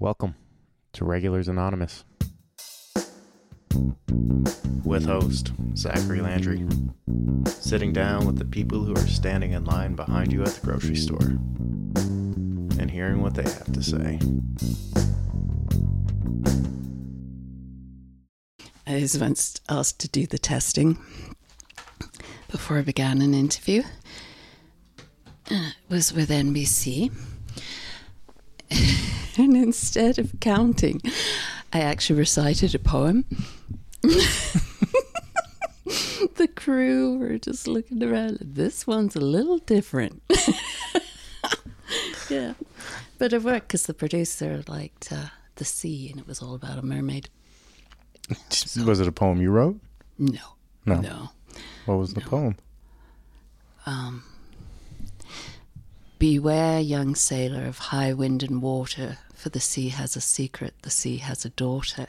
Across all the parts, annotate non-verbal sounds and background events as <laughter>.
Welcome to Regulars Anonymous. With host Zachary Landry, sitting down with the people who are standing in line behind you at the grocery store and hearing what they have to say. I was once asked to do the testing before I began an interview. Uh, it was with NBC. Instead of counting, I actually recited a poem. <laughs> the crew were just looking around. This one's a little different. <laughs> yeah. But it worked because the producer liked uh, the sea and it was all about a mermaid. Was it a poem you wrote? No. No. No. What was the poem? Um, Beware, young sailor, of high wind and water, for the sea has a secret, the sea has a daughter.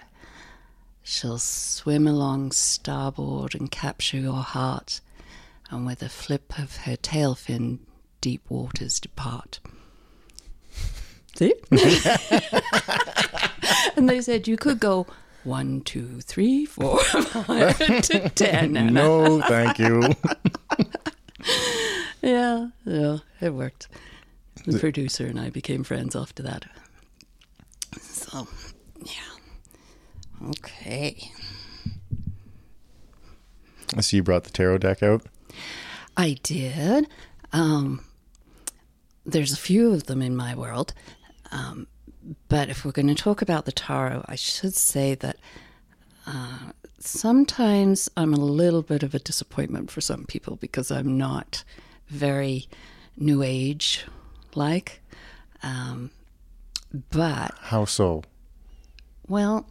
She'll swim along starboard and capture your heart, and with a flip of her tail fin, deep waters depart. <laughs> See? <laughs> and they said you could go one, two, three, four, <laughs> five to ten. No, thank you. Yeah, yeah, it worked. The producer and I became friends after that. So, yeah. Okay. I see you brought the tarot deck out. I did. Um, there's a few of them in my world. Um, but if we're going to talk about the tarot, I should say that uh, sometimes I'm a little bit of a disappointment for some people because I'm not very new age like. Um, but, How so? well,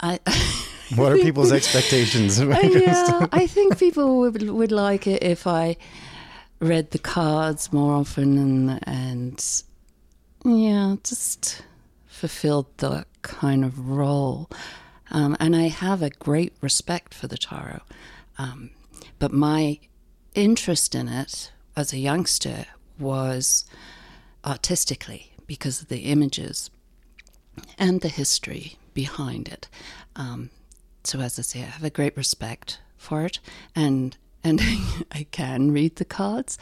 I. <laughs> What are people's expectations? Uh, yeah, <laughs> I think people would would like it if I read the cards more often and and yeah, just fulfilled the kind of role. Um, and I have a great respect for the tarot, um, but my interest in it as a youngster was artistically because of the images and the history behind it. Um, so as I say, I have a great respect for it, and and <laughs> I can read the cards.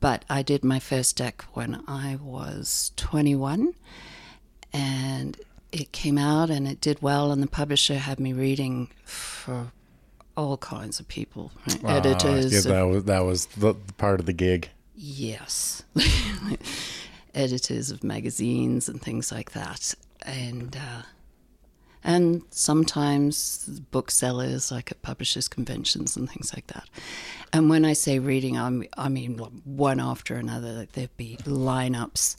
But I did my first deck when I was 21, and it came out and it did well, and the publisher had me reading for all kinds of people, right? Ah, editors, yeah, that was that was the part of the gig. Yes. <laughs> Editors of magazines and things like that. And uh, and sometimes booksellers like at publishers conventions and things like that. And when I say reading, I'm, I mean one after another. Like there'd be lineups.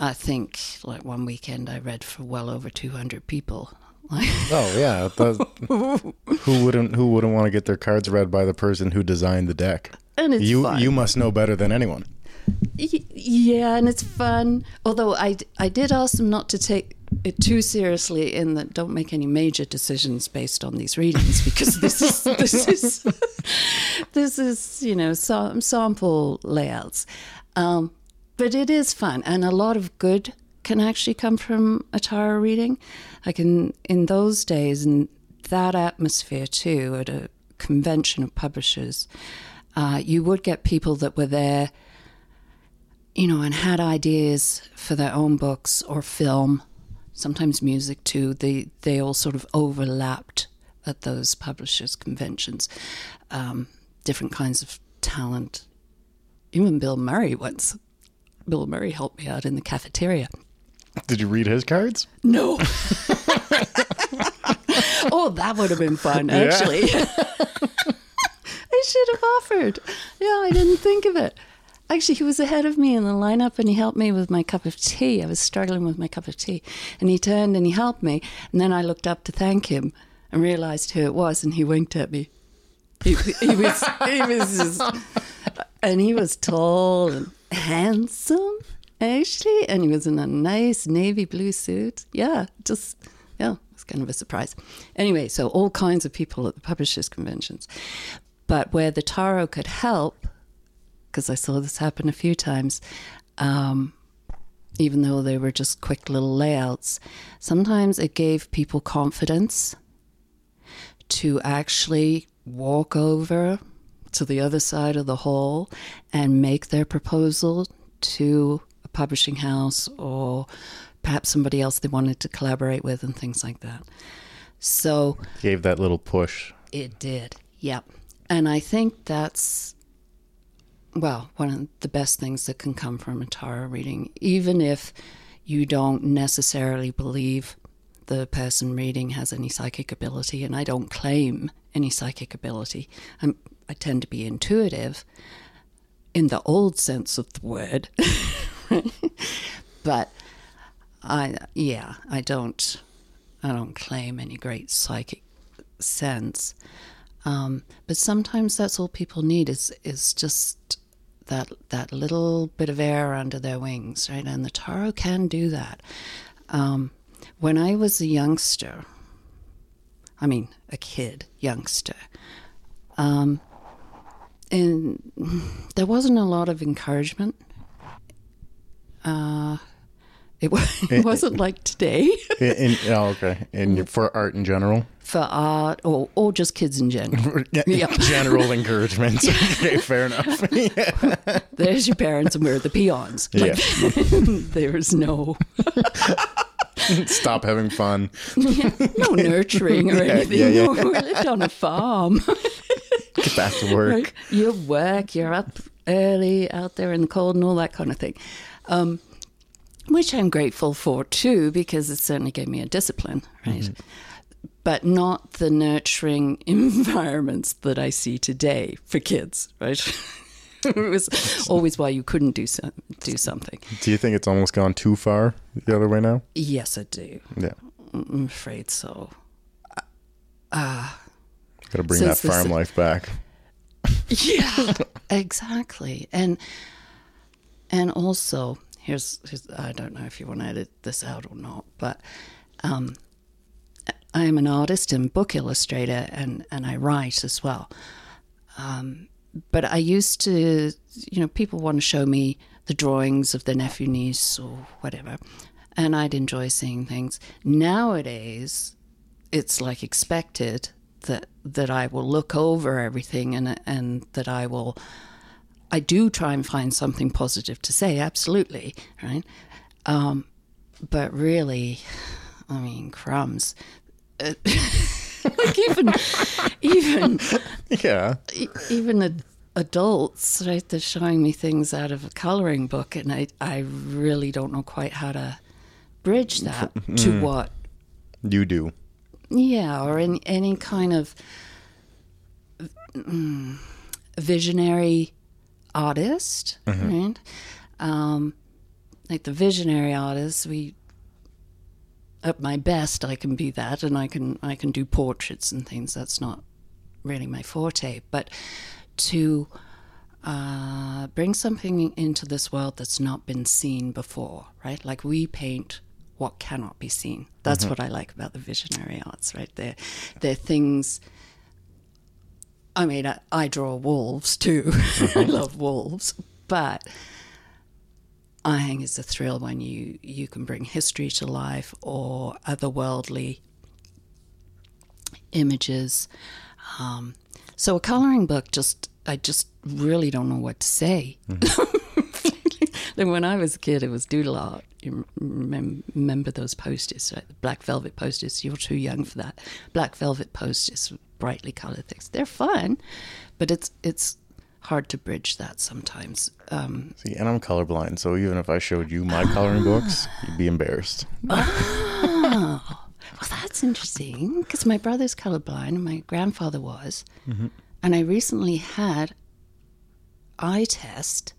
I think like one weekend I read for well over 200 people. <laughs> Oh yeah, that- <laughs> who wouldn't who wouldn't want to get their cards read by the person who designed the deck? And it's you fun. you must know better than anyone. Y- Yeah, and it's fun. Although I, I did ask them not to take it too seriously in that don't make any major decisions based on these readings because this is <laughs> this is <laughs> this is you know sam- sample layouts. Um, but it is fun, and a lot of good can actually come from a tarot reading. I can in those days, and that atmosphere too, at a convention of publishers, uh, you would get people that were there you know, and had ideas for their own books or film, sometimes music too. They they all sort of overlapped at those publishers' conventions. Um, different kinds of talent. Even Bill Murray once. Bill Murray helped me out in the cafeteria. Did you read his cards? No. <laughs> oh, that would have been fun, actually. <laughs> I should have offered. Yeah, I didn't think of it. Actually, he was ahead of me in the lineup and he helped me with my cup of tea. I was struggling with my cup of tea. And he turned and he helped me. And then I looked up to thank him and realized who it was and he winked at me. He, he was, he was just, and he was tall and handsome, actually. And he was in a nice navy blue suit. Yeah, just, yeah, it was kind of a surprise. Anyway, so all kinds of people at the publishers' conventions. But where the tarot could help, because I saw this happen a few times, um, even though they were just quick little layouts. Sometimes it gave people confidence to actually walk over to the other side of the hall and make their proposal to a publishing house or perhaps somebody else they wanted to collaborate with and things like that. So Gave that little push. it did. Yep. And I think that's well, one of the best things that can come from a tarot reading, even if you don't necessarily believe the person reading has any psychic ability, and I don't claim any psychic ability. I'm, I tend to be intuitive in the old sense of the word, <laughs> but I, yeah, I don't, I don't claim any great psychic sense. Um, but sometimes that's all people need is is just that that little bit of air under their wings, right? And the tarot can do that. Um, when I was a youngster, I mean a kid, youngster, um, and <laughs> there wasn't a lot of encouragement. Uh, it, wa- <laughs> it wasn't like today In, in, oh, okay. And for art in general? For art or, or just kids in general. <laughs> Yeah. General encouragement. <laughs> okay, fair enough. <laughs> There's your parents and we're the peons. Like, there's no Stop having fun. no nurturing or anything. yeah, yeah. No, we lived on a farm. Get back to work. Right? You work, you're up early out there in the cold and all that kind of thing. Um, which I'm grateful for too, because it certainly gave me a discipline, right? But not the nurturing <laughs> environments that I see today for kids, right? <laughs> it was always why you couldn't do so, do something. Do you think it's almost gone too far the other way now? Yes, I do. Yeah. I'm afraid so. Uh, Got to bring that Since this- farm life back. Yeah, exactly. And and also here's, here's I don't know if you want to edit this out or not, but um, I am an artist and book illustrator, and and I write as well. Um, but I used to, you know, people want to show me the drawings of their nephew, niece, or whatever, and I'd enjoy seeing things. Nowadays, it's like expected that that I will look over everything and and that I will I do try and find something positive to say absolutely right um, but really <sighs> I mean crumbs Uh, <laughs> like even even Yeah. even ad- adults right they're showing me things out of a coloring book and I I really don't know quite how to bridge that to what You do. Yeah, or in any kind of mm, visionary artist, right? Um, like the visionary artist, we at my best I can be that, and I can I can do portraits and things. That's not really my forte, but to uh, bring something into this world that's not been seen before, right? Like we paint what cannot be seen. That's what I like about the visionary arts, right? They're, they're things. I mean, I, I draw wolves too. <laughs> I love wolves, but I think it's a thrill when you you can bring history to life or otherworldly images. Um, so a coloring book just I just really don't know what to say. then <laughs> when I was a kid, it was doodle art. You remember, remember those posters, right? The black velvet posters. You're too young for that. Black velvet posters, brightly colored things. They're fun, but it's it's hard to bridge that sometimes. Um, See, and I'm colorblind, so even if I showed you my coloring books, you'd be embarrassed. <laughs> Well, that's interesting because my brother's colorblind and my grandfather was. And I recently had eye test,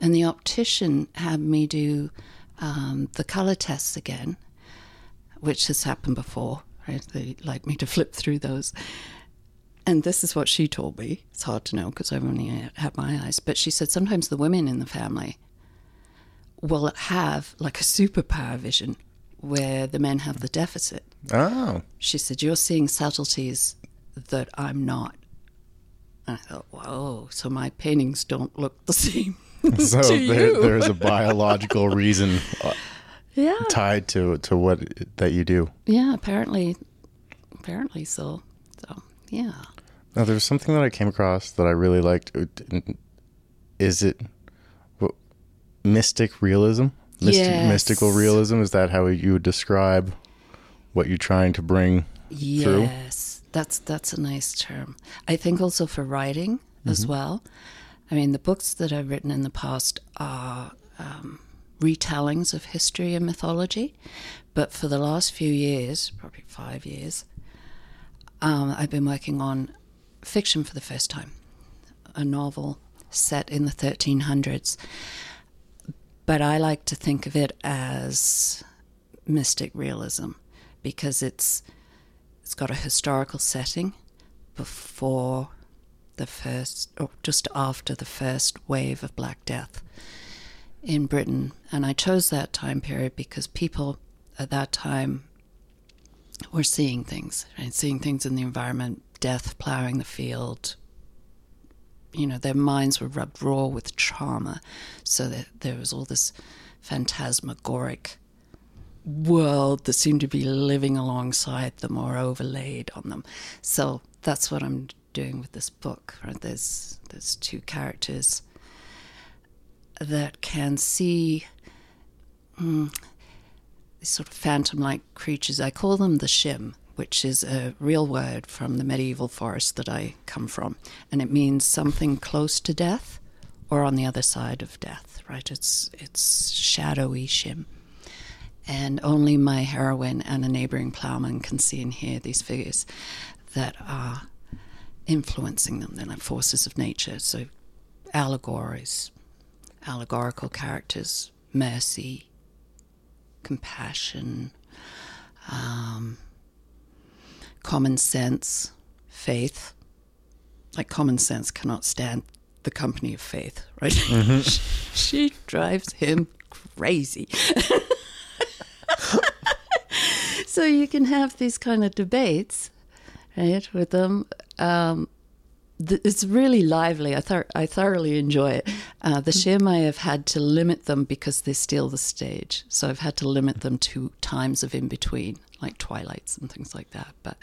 and the optician had me do um, the color tests again, which has happened before. Right? They like me to flip through those. And this is what she told me. It's hard to know because I've only had my eyes. But she said sometimes the women in the family will have like a superpower vision where the men have the deficit. Oh. She said, You're seeing subtleties that I'm not. And I thought, Whoa, so my paintings don't look the <laughs> same <laughs> So there, there's a biological reason uh, <laughs> yeah. tied to to what that you do. Yeah, apparently, apparently so. So, yeah. Now, there's something that I came across that I really liked. Is it what, mystic realism? Mysti- Yes. Mystical realism? Is that how you would describe what you're trying to bring through? Yes, that's that's a nice term. I think also for writing as well. I mean, the books that I've written in the past are um, retellings of history and mythology, but for the last few years, probably five years, um, I've been working on fiction for the first time, a novel set in the 1300s. But I like to think of it as mystic realism because it's it's got a historical setting before the first or just after the first wave of black death in Britain. And I chose that time period because people at that time were seeing things right? Seeing things in the environment death plowing the field you know their minds were rubbed raw with trauma so that there was all this phantasmagoric world that seemed to be living alongside them or overlaid on them. So that's what I'm doing with this book. Right? There's there's two characters that can see mm, these sort of phantom-like creatures. I call them the shim, which is a real word from the medieval forest that I come from, and it means something close to death or on the other side of death. Right? It's it's shadowy shim and only my heroine and a neighboring plowman can see and hear these figures that are influencing them. They're like forces of nature. So, allegories, allegorical characters, mercy, compassion, um, common sense, faith. Like, common sense cannot stand the company of faith, right? <laughs> she drives him crazy. <laughs> so you can have these kind of debates, right, with them. Um, th- it's really lively. I, thor- I thoroughly enjoy it. Uh, the Shim, I have had to limit them because they steal the stage. So I've had to limit them to times of in between, like twilights and things like that. But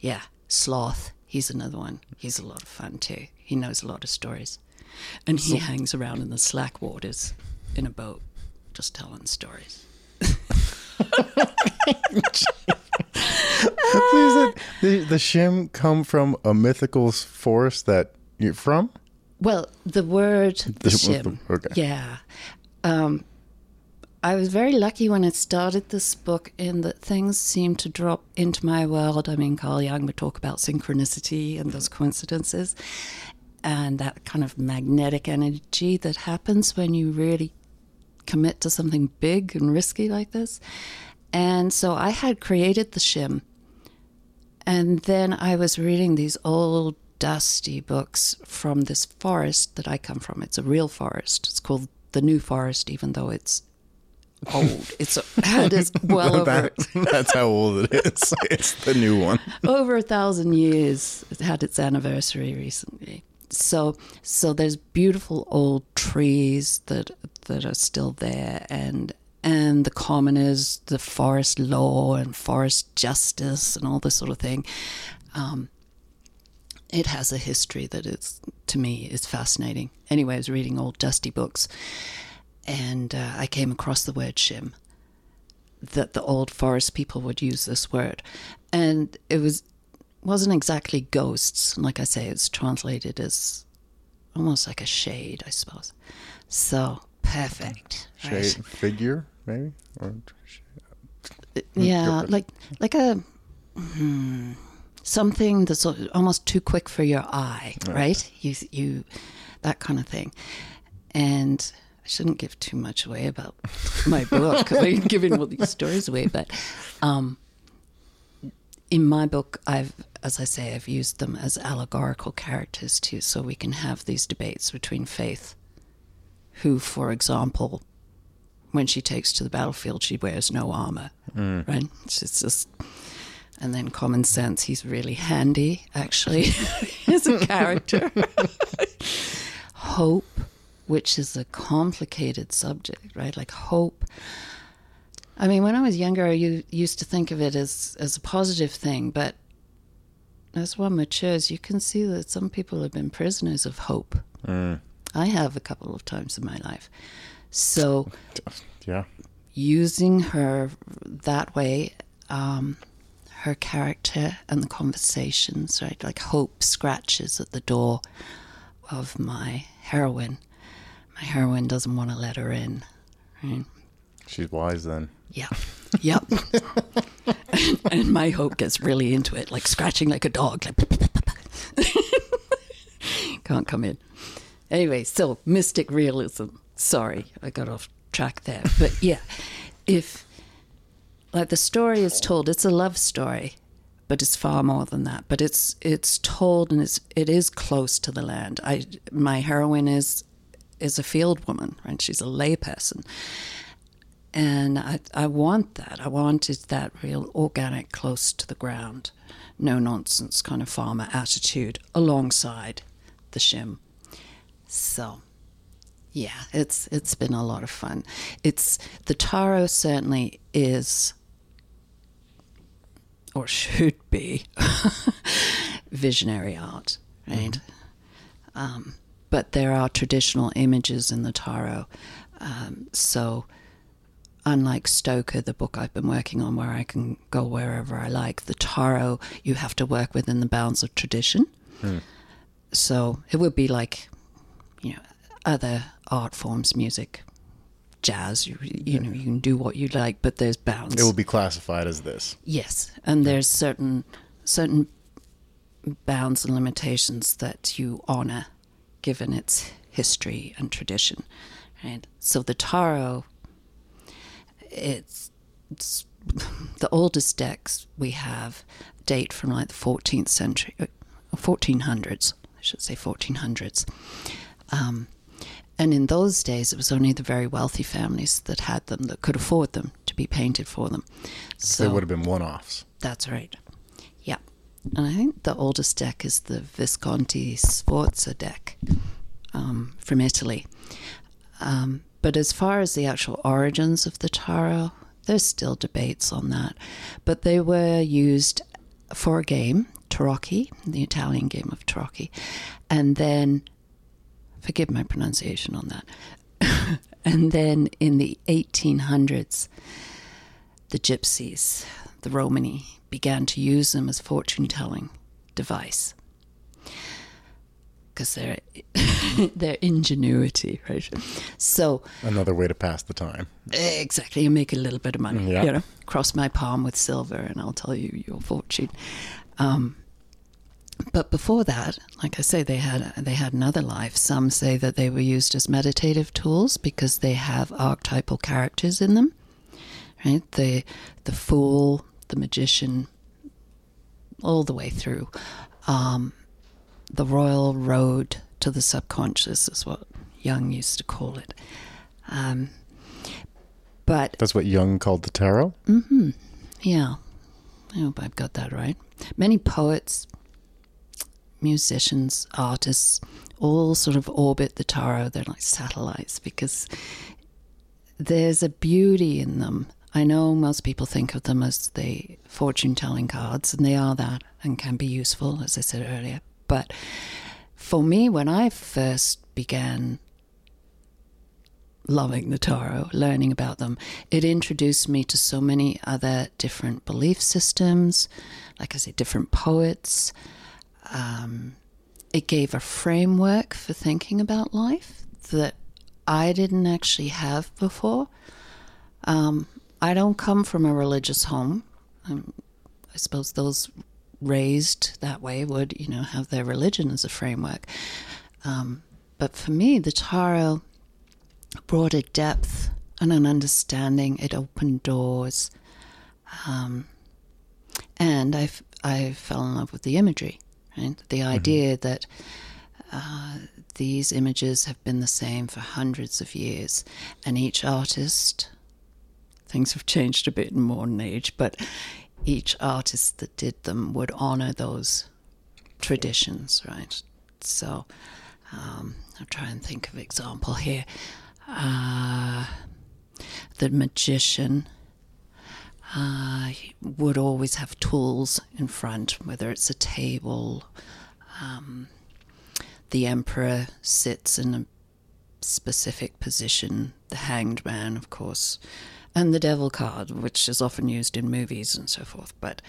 yeah, Sloth, he's another one. He's a lot of fun too. He knows a lot of stories. And he hangs around in the slack waters in a boat, just telling stories. <laughs> Please, that- the, the shim come from a mythical forest that you're from? Well, the word The- shim. okay. Yeah. Um, I was very lucky when I started this book in that things seemed to drop into my world. I mean, Carl Jung would talk about synchronicity and those coincidences and that kind of magnetic energy that happens when you really commit to something big and risky like this. And so I had created the shim and then I was reading these old, dusty books from this forest that I come from. It's a real forest. It's called the New Forest, even though it's old. It's it <laughs> is <laughs> well over That- that's how old it is. <laughs> It's the new one. over a thousand years. It had its anniversary recently. So, so there's beautiful old trees that that are still there, and and the commoners, the forest law and forest justice, and all this sort of thing. Um, it has a history that is, to me, is fascinating. Anyway, I was reading old dusty books, and uh, I came across the word shim that the old forest people would use this word, and it was wasn't exactly ghosts. Like I say, it's translated as almost like a shade, I suppose. So perfect, Shade right? figure, maybe? Or Yeah, like like a hmm, something that's almost too quick for your eye, right? You you that kind of thing, and. I shouldn't give too much away about my book. <laughs> I'm giving all these stories away, but um, in my book, I've, as I say, I've used them as allegorical characters too, so we can have these debates between faith, who, for example, when she takes to the battlefield, she wears no armor, right? It's just, and then common sense. He's really handy, actually, <laughs> as a character. <laughs> Hope, which is a complicated subject, right? Like hope. I mean, when I was younger, I used to think of it as, as a positive thing, but as one matures, you can see that some people have been prisoners of hope. I have a couple of times in my life. So, Yeah. using her that way, um, her character and the conversations, right? Like hope scratches at the door of my heroine. My heroine doesn't want to let her in. Right? She's wise then. Yeah. Yep. and, <laughs> and my hope gets really into it, like scratching like a dog. Like <laughs> Can't come in. Anyway, so mystic realism. Sorry, I got off track there. But yeah, if like the story is told, it's a love story, but it's far more than that. But it's it's told and it's it is close to the land. I my heroine is is a field woman, right? She's a layperson. And I, I want that. I wanted that real organic, close to the ground, no nonsense kind of farmer attitude alongside the shim. So, yeah, it's it's been a lot of fun. It's the tarot certainly is, or should be, <laughs> visionary art, right? Um, but there are traditional images in the tarot. um, so unlike Stoker, the book I've been working on, where I can go wherever I like, the tarot you have to work within the bounds of tradition. So it would be like, you know, other art forms, music, jazz. You, you know, you can do what you like, but there's bounds. It will be classified as this. Yes, and there's certain certain bounds and limitations that you honor, given its history and tradition. Right. So the tarot, it's, it's <laughs> the oldest decks we have date from like the 14th century, uh, 1400s. I should say 1400s. Um, and in those days, it was only the very wealthy families that had them, that could afford them to be painted for them. So they would have been one-offs. that's right. And I think the oldest deck is the Visconti Sforza deck um, from Italy. Um, but as far as the actual origins of the tarot, there's still debates on that. But they were used for a game, tarocchi, the Italian game of tarocchi, and then, forgive my pronunciation on that, <laughs> and then in the 1800s, the gypsies, the Romani, began to use them as fortune telling device. Because their <laughs> their ingenuity, right? So Another way to pass the time. exactly, you make a little bit of money. Yeah. You know, cross my palm with silver, and I'll tell you your fortune. Um, but before that, like I say, they had they had another life. Some say that they were used as meditative tools because they have archetypal characters in them right? The the fool, the magician, all the way through. Um, the royal road to the subconscious is what Jung used to call it. Um, but That's what Jung called the tarot. yeah, I hope I've got that right. Many poets, musicians, artists, all sort of orbit the tarot. They're like satellites because there's a beauty in them. I know most people think of them as the fortune telling cards, and they are that and can be useful, as I said earlier. But for me, when I first began loving the tarot, learning about them, it introduced me to so many other different belief systems, like I say, different poets. Um, it gave a framework for thinking about life that I didn't actually have before. Um, I don't come from a religious home. Um, I suppose those raised that way would, you know, have their religion as a framework. Um, but for me, the tarot brought a depth and an understanding. It opened doors, um, and I I fell in love with the imagery. Right, the idea that uh, these images have been the same for hundreds of years, and each artist. Things have changed a bit in modern age, but each artist that did them would honor those traditions, right? So, Um, I'll try and think of example here. Uh, the magician uh, would always have tools in front, whether it's a table. Um, the emperor sits in a specific position. The hanged man, of course, and the devil card, which is often used in movies and so forth. But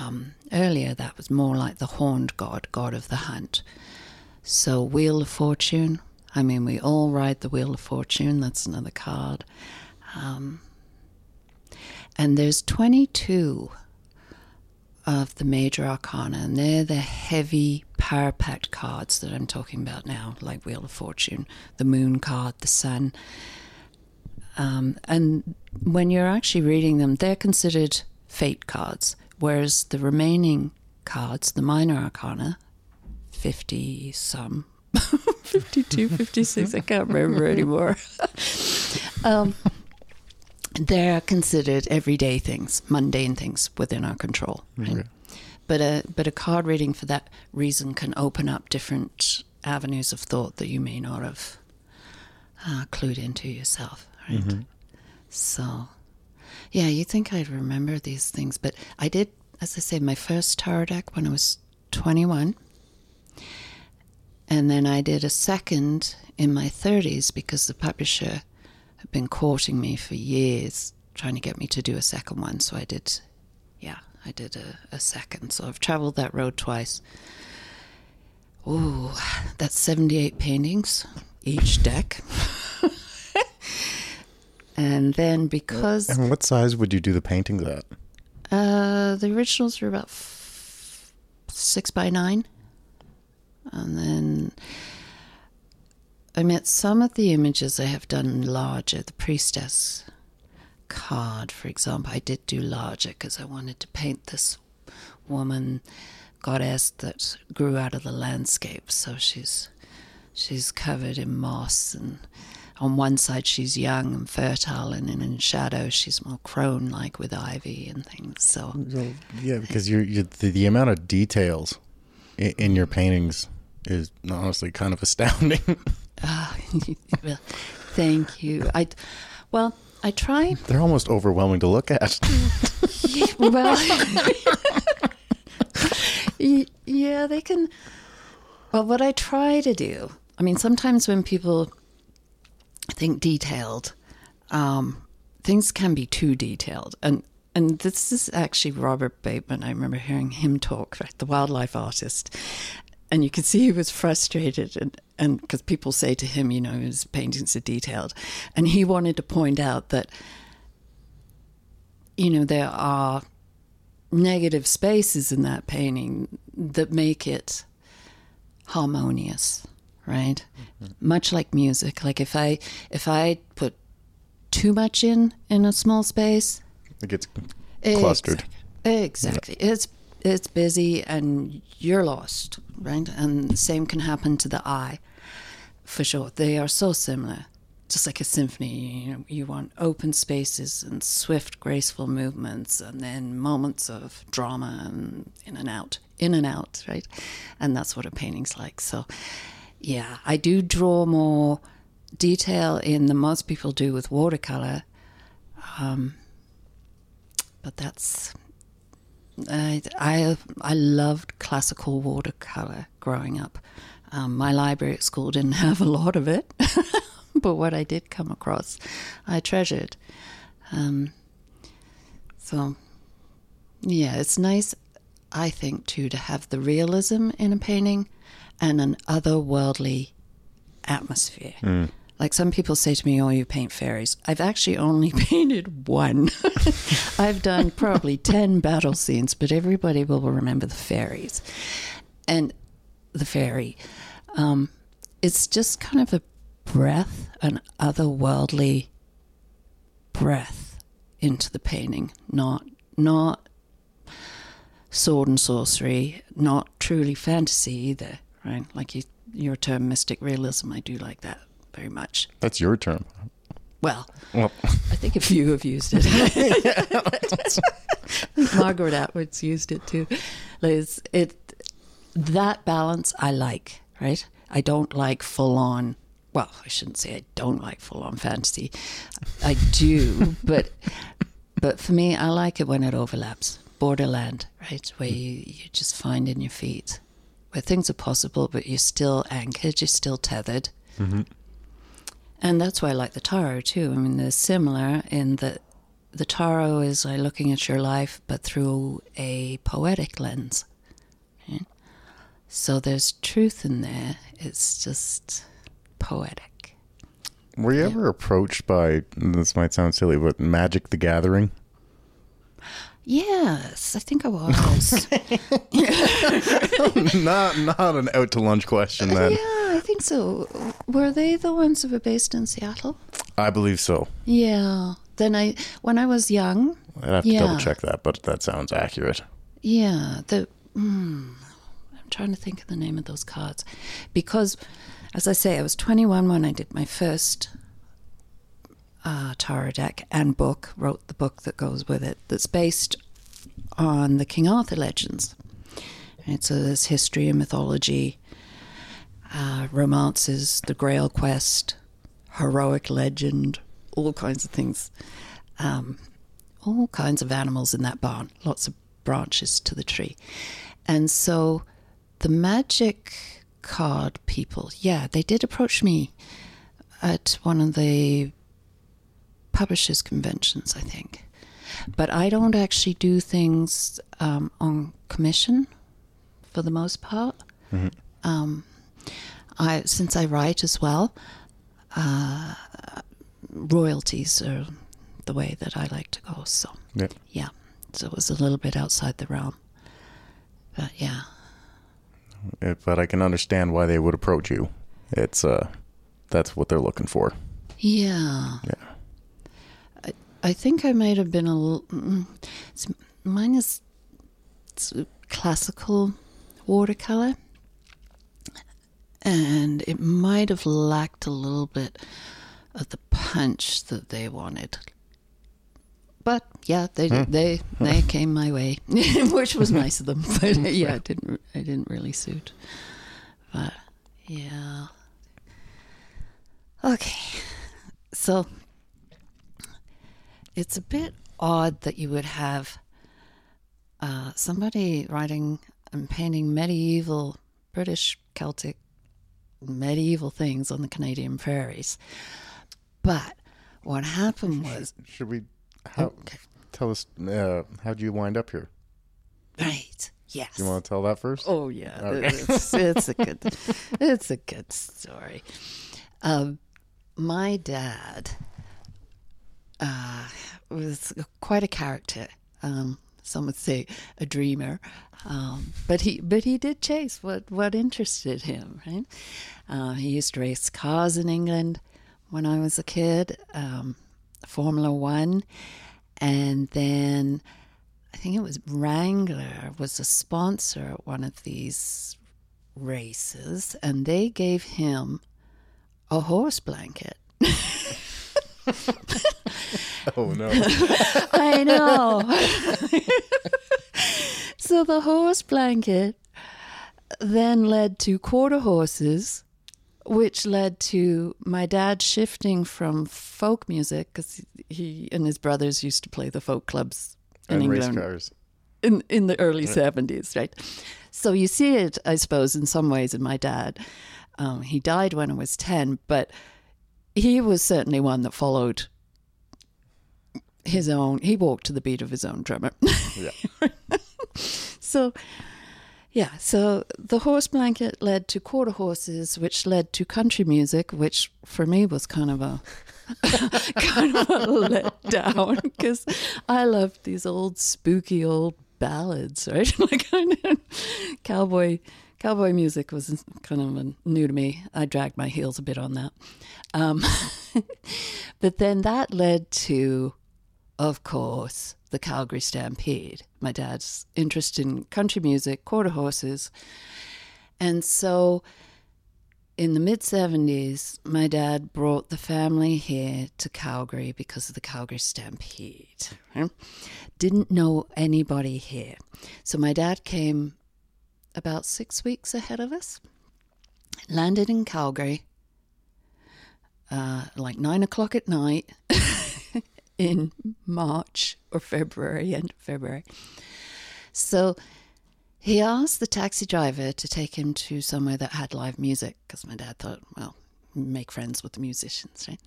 um, earlier, that was more like the horned god, god of the hunt. So, Wheel of Fortune. I mean, we all ride the Wheel of Fortune. That's another card. Um, and there's 22 of the major arcana, and they're the heavy power packed cards that I'm talking about now, like Wheel of Fortune, the Moon card, the Sun. Um, and when you're actually reading them, they're considered fate cards, whereas the remaining cards, the minor arcana, 50 some, <laughs> 52, 56, I can't remember anymore. <laughs> um, they're considered everyday things, mundane things within our control. Right? Okay. But a but a card reading for that reason can open up different avenues of thought that you may not have uh, clued into yourself. Right. Mm-hmm. So, yeah, you think I'd remember these things, but I did, as I say, my first tarot deck when I was 21. And then I did a second in my 30s because the publisher had been courting me for years, trying to get me to do a second one. So I did, yeah, I did a, a second. So I've traveled that road twice. Oh, that's 78 paintings each deck. <laughs> and then because. And what size would you do the paintings at? Uh, the originals were about f- six by nine. And then I mean, some of the images I have done larger. The priestess card, for example, I did do larger because I wanted to paint this woman goddess that grew out of the landscape. So she's she's covered in moss, and on one side she's young and fertile, and in shadow she's more crone-like with ivy and things. So yeah, because you're, you're the, the amount of details in, in your paintings is honestly kind of astounding. Oh, <laughs> <laughs> well, thank you. I, well, I try. They're almost overwhelming to look at. <laughs> yeah, well, yeah, they can. Well, what I try to do, I mean, sometimes when people think detailed, um, things can be too detailed, and and this is actually Robert Bateman. I remember hearing him talk, the wildlife artist, and you could see he was frustrated and and because people say to him you know his paintings are detailed. And he wanted to point out that you know there are negative spaces in that painting that make it harmonious right mm-hmm. much like music like if i if i put too much in in a small space it gets clustered exactly, exactly. Yeah. it's it's busy and you're lost, right? And same can happen to the eye, for sure. They are so similar, just like a symphony. You, know, you want open spaces and swift, graceful movements, and then moments of drama and in and out, in and out, right? And that's what a painting's like. So, yeah, I do draw more detail in than most people do with watercolor. Um, but that's I, I, I loved classical watercolor growing up. Um, my library at school didn't <laughs> have a lot of it, <laughs> but what I did come across, I treasured. Um, so, yeah, it's nice, I think, too, to have the realism in a painting and an otherworldly atmosphere. Mm. Like some people say to me, Oh, you paint fairies. I've actually only <laughs> painted one. <laughs> I've done probably <laughs> 10 battle scenes, but everybody will remember the fairies. And the fairy. Um, it's just kind of a breath, an otherworldly breath into the painting, not not sword and sorcery, not truly fantasy either, right? Like you, your term mystic realism, I do like that very much. That's your term. Well, well. I think a few have used it. <laughs> Margaret Atwood's used it too. Liz, it that balance I like, right? I don't like full on. Well, I shouldn't say I don't like full on fantasy. I do, <laughs> but but for me, I like it when it overlaps borderland, right, where you you just find in your feet where things are possible, but you're still anchored, you're still tethered. Mm-hmm. And that's why I like the tarot too. I mean, they're similar in that the tarot is like looking at your life, but through a poetic lens. right? So there's truth in there. It's just poetic. Were you ever approached by this might sound silly, but Magic the Gathering? Yes, I think I was. <laughs> not not an out to lunch question then. yeah, I think so. Were they the ones who were based in Seattle? I believe so. Yeah. Then I, when I was young, I'd have to Yeah. double check that, but that sounds accurate. Yeah, the mm, I'm trying to think of the name of those cards because, as I say, I was 21 when I did my first uh, tarot deck and book. Wrote the book that goes with it. That's based on the King Arthur legends. And so there's history and mythology, uh, romances, the Grail quest, heroic legend, all kinds of things. Um, all kinds of animals in that barn, lots of branches to the tree. And so the magic card people, yeah, they did approach me at one of the publishers' conventions, I think. But I don't actually do things um, on commission for the most part. Um, I since I write as well, uh, royalties are the way that I like to go. So Yeah. yeah, so it was a little bit outside the realm, but yeah, But I can understand why they would approach you. It's uh that's what they're looking for. yeah. Yeah. I, I think I might have been a little. mm, It's, mine is classical watercolor, and it might have lacked a little bit of the punch that they wanted. But yeah, they hmm. they hmm. they came my way, <laughs> which was nice of them. <laughs> But uh, yeah, it didn't it didn't really suit. But yeah. Okay, so it's a bit odd that you would have uh, somebody writing and painting medieval British Celtic medieval things on the Canadian prairies. But what happened was Should we how tell us uh how'd you wind up here? right. Yes. You want to tell that first? Oh yeah, Okay. it's, it's a good, it's a good story. Um, my dad uh, was quite a character. Um, some would say a dreamer, um, but he but he did chase what what interested him. Right? Uh, he used to race cars in England when I was a kid, um, Formula One, and then I think it was Wrangler was a sponsor at one of these races, and they gave him a horse blanket. <laughs> <laughs> Oh no. <laughs> I know. <laughs> so the horse blanket then led to quarter horses, which led to my dad shifting from folk music because he and his brothers used to play the folk clubs in and race England cars. in in the early seventies, right? So you see it, I suppose, in some ways in my dad. Um, he died when I was ten, but he was certainly one that followed his own. He walked to the beat of his own drummer. Yeah. <laughs> so, yeah. So the horse blanket led to quarter horses, which led to country music, which for me was kind of a <laughs> kind of a letdown because I loved these old spooky old ballads, right? <laughs> like kind of cowboy cowboy music was kind of new to me. I dragged my heels a bit on that, um, <laughs> but then that led to, of course, the Calgary Stampede. My dad's interest in country music, quarter horses, and so in the mid 70s, my dad brought the family here to Calgary because of the Calgary Stampede. Didn't know anybody here. So my dad came about six weeks ahead of us. landed in Calgary, uh, like nine o'clock at night <laughs> in March or February, end of February. So he asked the taxi driver to take him to somewhere that had live music because my dad thought, well, make friends with the musicians, right?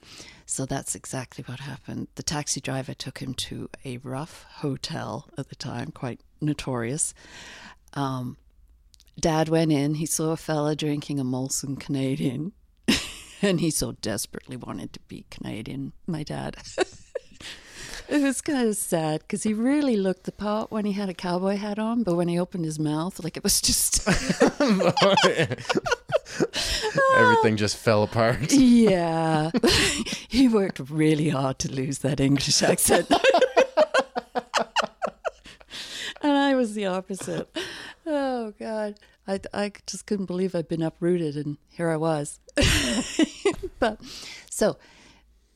So that's exactly what happened. The taxi driver took him to a rough hotel at the time, quite notorious. Um, Dad went in, he saw a fella drinking a Molson Canadian, <laughs> and he so desperately wanted to be Canadian, my dad. <laughs> it was kind of sad because he really looked the part when he had a cowboy hat on, but when he opened his mouth, like it was just. <laughs> Everything just fell apart. yeah. he worked really hard to lose that English accent. And I was the opposite. Oh God, I I just couldn't believe I'd been uprooted, and here I was. <laughs> but so,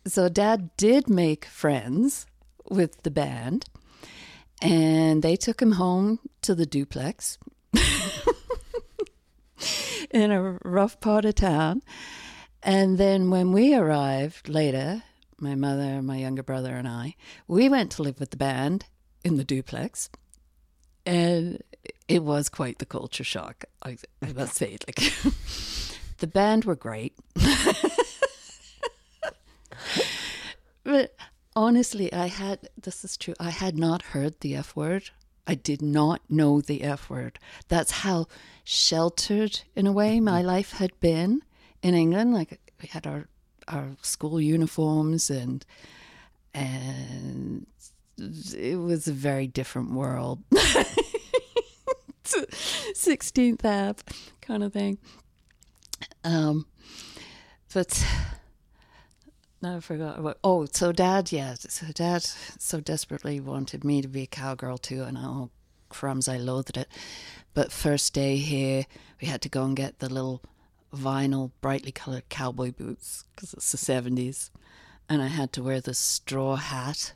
so Dad did make friends with the band, and they took him home to the duplex <laughs> in a rough part of town. And then when we arrived later, my mother, my younger brother, and I, we went to live with the band in the duplex. And it was quite the culture shock, I, I must say. Like, <laughs> the band were great. <laughs> but honestly, I had, this is true, I had not heard the F word. I did not know the F word. That's how sheltered, in a way, my mm-hmm. life had been in England. Like we had our our school uniforms and and it was a very different world. <laughs> 16th Ave kind of thing. Um, but no, I forgot. What, oh, so dad, yeah. So dad so desperately wanted me to be a cowgirl too, and oh, crumbs, I loathed it. But first day here, we had to go and get the little vinyl, brightly colored cowboy boots because it's the 70s. And I had to wear the straw hat.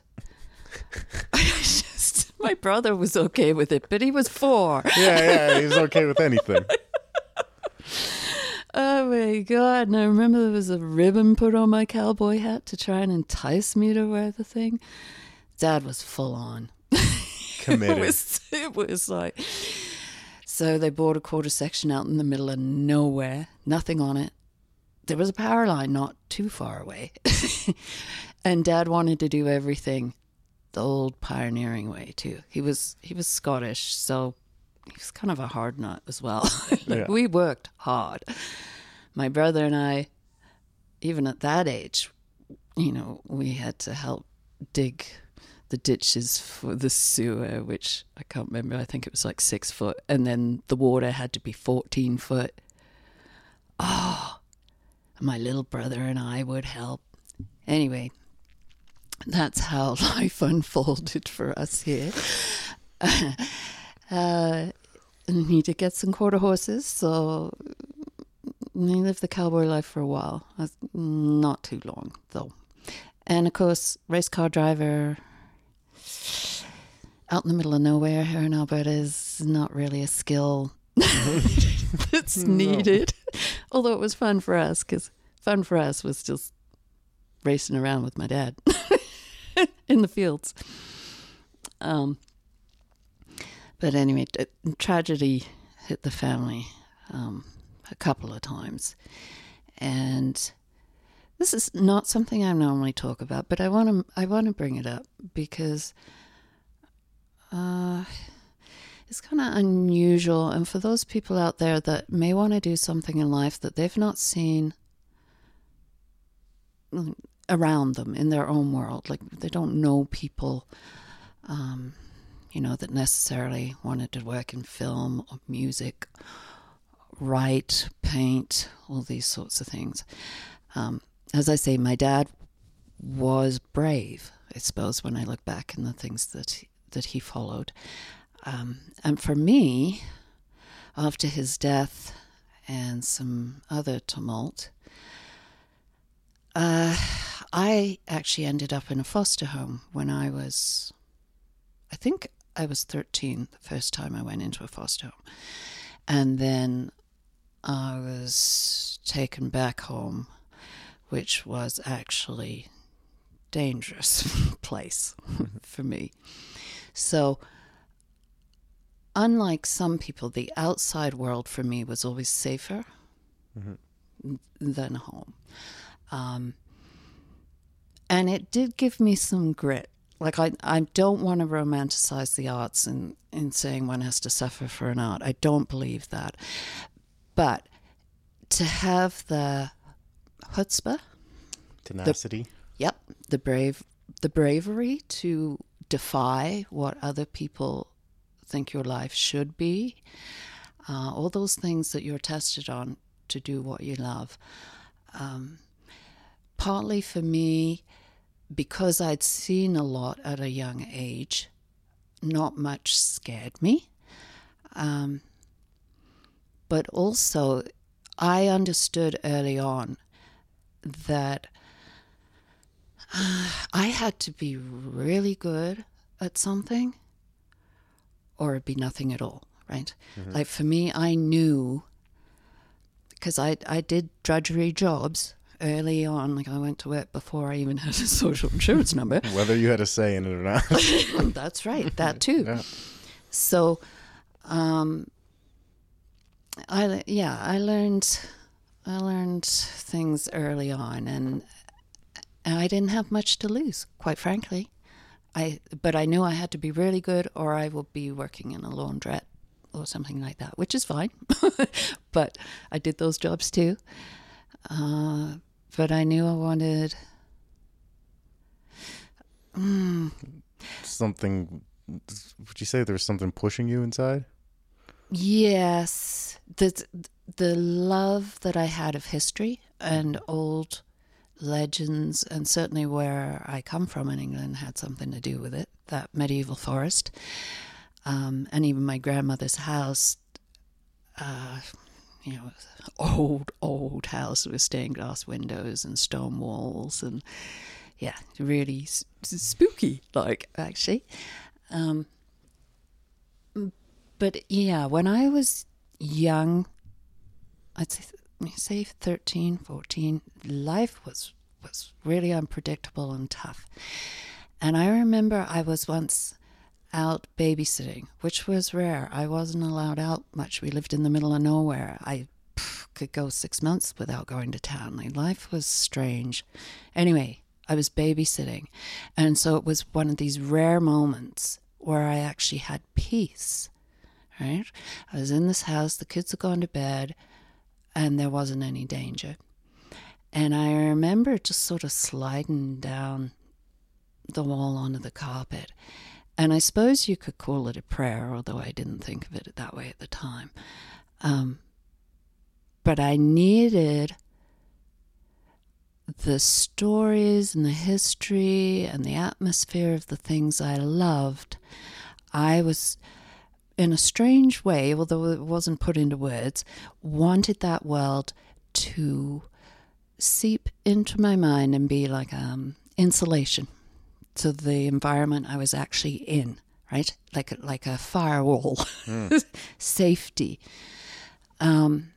<laughs> just, my brother was okay with it, but he was four. Yeah, yeah, he's okay with anything. <laughs> Oh my god! And I remember there was a ribbon put on my cowboy hat to try and entice me to wear the thing. Dad was full on Committed. <laughs> it was it was like so they bought a quarter section out in the middle of nowhere, nothing on it. There was a power line not too far away. and dad wanted to do everything the old pioneering way too. He was he was Scottish, so he was kind of a hard nut as well. <laughs> like Yeah. We worked hard. My brother and I, even at that age, you know, we had to help dig the ditches for the sewer, which I can't remember. I think it was like six foot, and then the water had to be fourteen foot. Oh, my little brother and I would help. Anyway, that's how <laughs> life unfolded for us here. <laughs> uh, he did get some quarter horses, so he lived the cowboy life for a while. Not too long, though. And of course, race car driver out in the middle of nowhere here in Alberta is not really a skill <laughs> that's needed. Although it was fun for us, because fun for us was just racing around with my dad in the fields. Um, but anyway, t- tragedy hit the family um, a couple of times, and this is not something I normally talk about, but I want to I want to bring it up because uh, it's kind of unusual, and for those people out there that may want to do something in life that they've not seen around them in their own world, like they don't know people. Um, you know, that necessarily wanted to work in film or music, write, paint, all these sorts of things. Um, as I say, my dad was brave, I suppose, when I look back in the things that he, that he followed. Um, and for me, after his death and some other tumult, uh, I actually ended up in a foster home when I was, I think I was 13 the first time I went into a foster home. And then I was taken back home, which was actually dangerous <laughs> place <laughs> for me. So unlike some people, the outside world for me was always safer mm-hmm. than home. Um, and it did give me some grit. Like, I, I don't want to romanticize the arts in, in saying one has to suffer for an art. I don't believe that. But to have the chutzpah, tenacity, the, yep, the brave, the bravery to defy what other people think your life should be, uh, all those things that you're tested on to do what you love. Um, partly for me, because I'd seen a lot at a young age, not much scared me. Um, but also, I understood early on that uh, I had to be really good at something or it'd be nothing at all, right? mm-hmm. Like for me, I knew because I I did drudgery jobs early on. Like I went to work before I even <laughs> had a social insurance number. <laughs> Whether you had a say in it or not. <laughs> That's right. That too. Yeah. So, um, I yeah, I learned I learned things early on, and I didn't have much to lose, quite frankly. I but I knew I had to be really good, or I would be working in a laundrette or something like that, which is fine. but I did those jobs too. Uh, but I knew I wanted mm, something. Would you say there was something pushing you inside? Yes, the the love that I had of history and old legends, and certainly where I come from in England had something to do with it. That medieval forest, um, and even my grandmother's house. Uh, you know, old, old house with stained glass windows and stone walls, and yeah, really spooky, like actually. Um, but yeah, when I was young, I'd say say 13, 14, life was was really unpredictable and tough. And I remember I was once out babysitting, which was rare. I wasn't allowed out much. We lived in the middle of nowhere. I could go six months without going to town. Life was strange. Anyway, I was babysitting. And so it was one of these rare moments where I actually had peace. Right? I was in this house, the kids had gone to bed and there wasn't any danger. And I remember just sort of sliding down the wall onto the carpet. And I suppose you could call it a prayer, although I didn't think of it that way at the time. Um, but I needed the stories and the history and the atmosphere of the things I loved. I was in a strange way, although it wasn't put into words, wanted that world to seep into my mind and be like um, insulation to the environment I was actually in, right? Like a, like a firewall, mm. <laughs> safety. Um,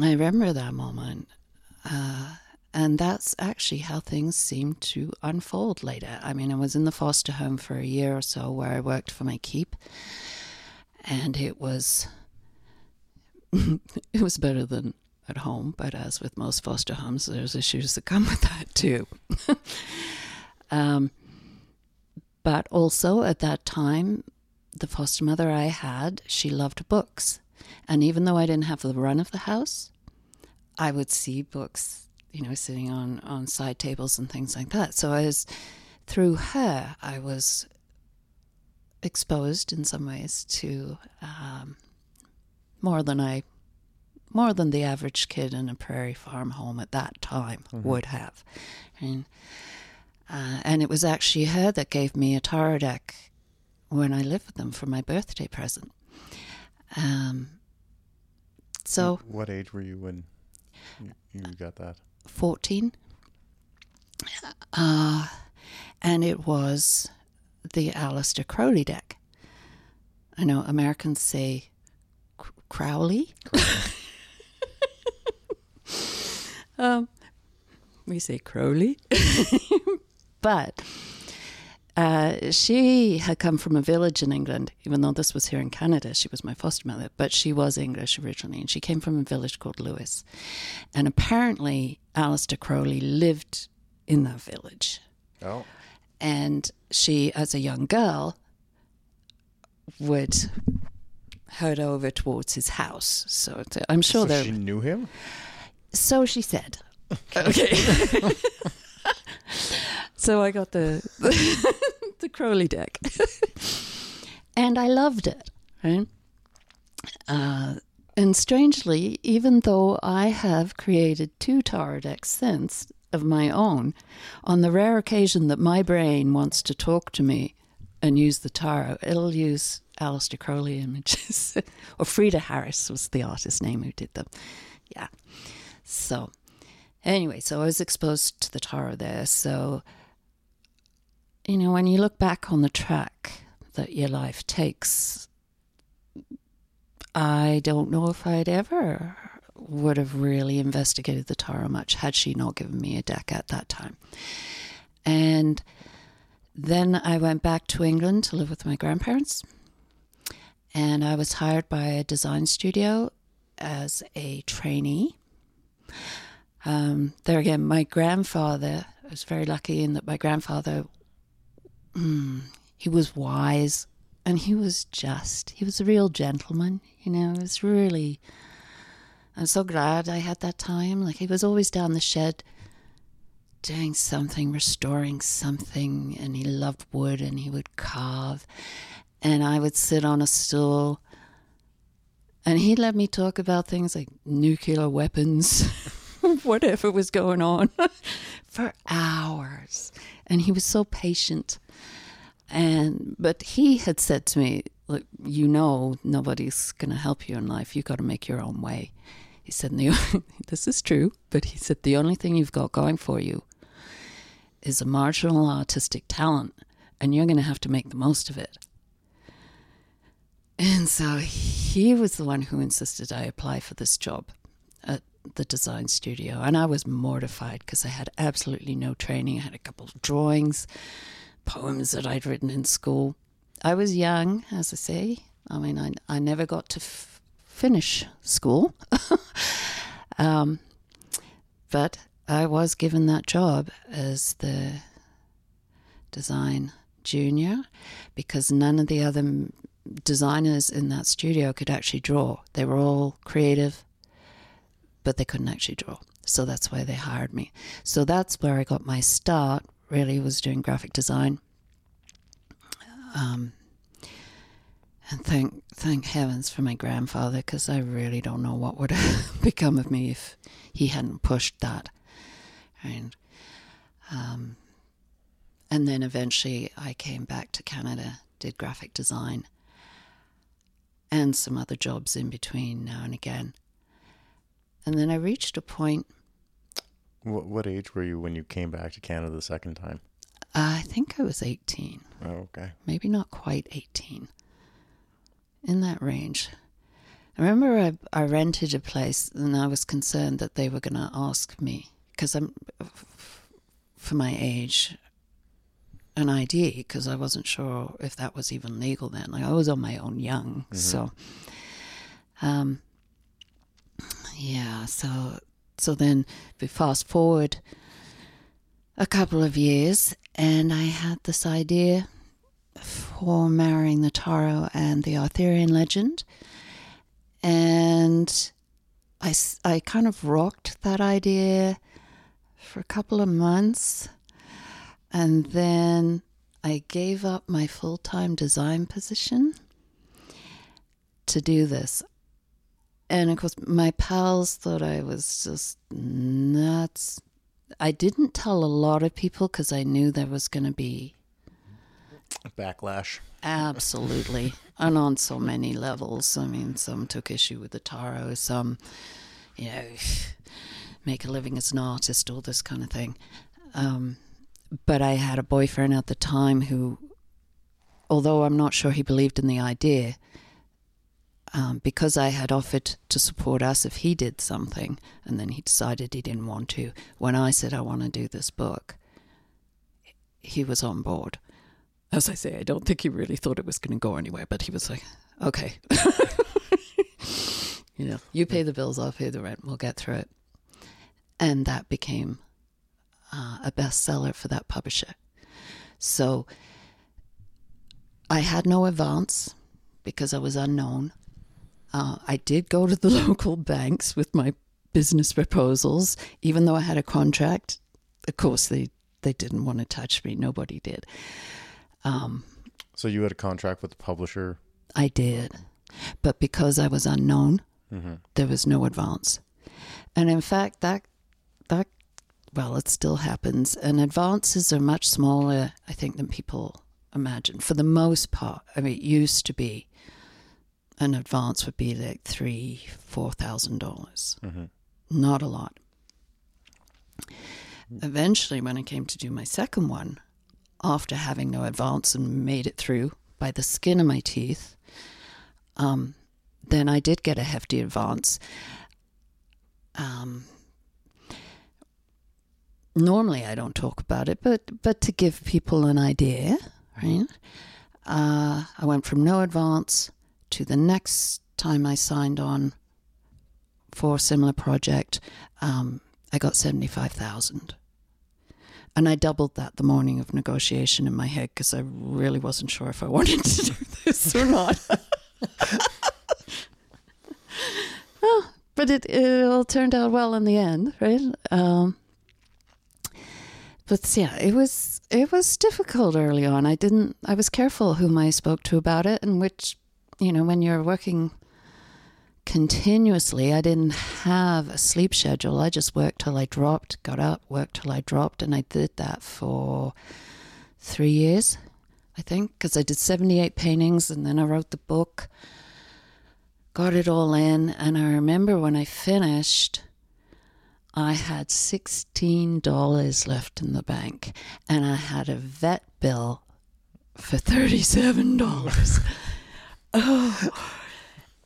I remember that moment. Uh, and that's actually how things seemed to unfold later. I mean, I was in the foster home for a year or so where I worked for my keep, and it was <laughs> it was better than at home. But as with most foster homes, there's issues that come with that too. <laughs> um, but also at that time, the foster mother I had, she loved books, and even though I didn't have the run of the house, I would see books you know, sitting on, on side tables and things like that. So I was, through her, I was exposed in some ways to um, more than I, more than the average kid in a prairie farm home at that time mm-hmm. would have. And, uh, and it was actually her that gave me a tarot deck when I lived with them for my birthday present. Um, so, what age were you when you got that? 14. Uh, and it was the Aleister Crowley deck. I know Americans say Crowley. <laughs> um, we say Crowley, <laughs> but uh, she had come from a village in England, even though this was here in Canada. She was my foster mother, but she was English originally, and she came from a village called Lewis. And apparently, Aleister Crowley lived in that village. Oh. And she, as a young girl, would head over towards his house. So I'm sure So there. she knew him? So she said. Okay. <laughs> <laughs> so I got the the, <laughs> the Crowley deck, and I loved it. Right. Uh, and strangely, even though I have created two tarot decks since of my own, on the rare occasion that my brain wants to talk to me and use the tarot, it'll use Aleister Crowley images. <laughs> or Frieda Harris was the artist name who did them. Yeah. So, anyway, so I was exposed to the tarot there. So, you know, when you look back on the track that your life takes, I don't know if I'd ever would have really investigated the tarot much had she not given me a deck at that time. And then I went back to England to live with my grandparents. And I was hired by a design studio as a trainee. Um, there again, my grandfather, I was very lucky in that my grandfather, mm, he was wise and he was just. He was a real gentleman, you know, it was really. I'm so glad I had that time. Like, he was always down the shed doing something, restoring something, and he loved wood and he would carve. And I would sit on a stool and he'd let me talk about things like nuclear weapons, <laughs> <laughs> whatever was going on, <laughs> for hours. And he was so patient. And but he had said to me, "Look, you know, nobody's going to help you in life. You got to make your own way." He said, <laughs> "This is true," but he said the only thing you've got going for you is a marginal artistic talent, and you're going to have to make the most of it. And so he was the one who insisted I apply for this job the design studio. And I was mortified because I had absolutely no training. I had a couple of drawings, poems that I'd written in school. I was young, as I say. I mean, I, I never got to f- finish school. <laughs> um, but I was given that job as the design junior because none of the other designers in that studio could actually draw. They were all creative, but they couldn't actually draw. So that's why they hired me. So that's where I got my start. Really, was doing graphic design. Um, and thank thank heavens for my grandfather because I really don't know what would have <laughs> become of me if he hadn't pushed that. And um, and then eventually I came back to Canada, did graphic design, and some other jobs in between now and again. And then I reached a point. What, what age were you when you came back to Canada the second time? I think I was 18, Oh, okay. maybe not quite 18, in that range. I remember I, I rented a place and I was concerned that they were going to ask me, because I'm, for my age, an ID, because I wasn't sure if that was even legal then. Like I was on my own young, so. Um, yeah, so so then we fast forward a couple of years, and I had this idea for marrying the tarot and the Arthurian legend, and I, I kind of rocked that idea for a couple of months, and then I gave up my full time design position to do this. And of course, my pals thought I was just nuts. I didn't tell a lot of people because I knew there was going to be Backlash. absolutely, <laughs> and on so many levels. I mean, some took issue with the tarot, some, you know, make a living as an artist, all this kind of thing. Um, but I had a boyfriend at the time who, although I'm not sure he believed in the idea, um, because I had offered to support us if he did something, and then he decided he didn't want to. When I said I want to do this book, he was on board. As I say, I don't think he really thought it was going to go anywhere, but he was like, "Okay, <laughs> you know, you pay the bills, I'll pay the rent, we'll get through it." And that became uh, a bestseller for that publisher. So I had no advance because I was unknown. Uh, I did go to the <laughs> local banks with my business proposals, even though I had a contract. Of course, they, they didn't want to touch me. Nobody did. Um, So you had a contract with the publisher. I did. But because I was unknown, Mm-hmm. there was no advance. And in fact, that, that, well, it still happens. And advances are much smaller, I think, than people imagine. For the most part, I mean, it used to be an advance would be like three, four thousand dollars. Mhm. Not a lot. Eventually, when I came to do my second one, after having no advance and made it through by the skin of my teeth, um, then I did get a hefty advance. Um, normally, I don't talk about it, but but to give people an idea, right? Uh, I went from no advance to the next time I signed on for a similar project. Um, I got seventy five thousand. And I doubled that the morning of negotiation in my head because I really wasn't sure if I <laughs> wanted to do this or not. <laughs> but it, it all turned out well in the end, right? Um, but yeah, it was it was difficult early on. I didn't. I was careful whom I spoke to about it, and which, you know, when you're working continuously, I didn't have a sleep schedule. I just worked till I dropped, got up, worked till I dropped, and I did that for three years, I think, because I did 78 paintings and then I wrote the book, got it all in. And I remember when I finished, I had $16 left in the bank and I had a vet bill for $37. <laughs> oh.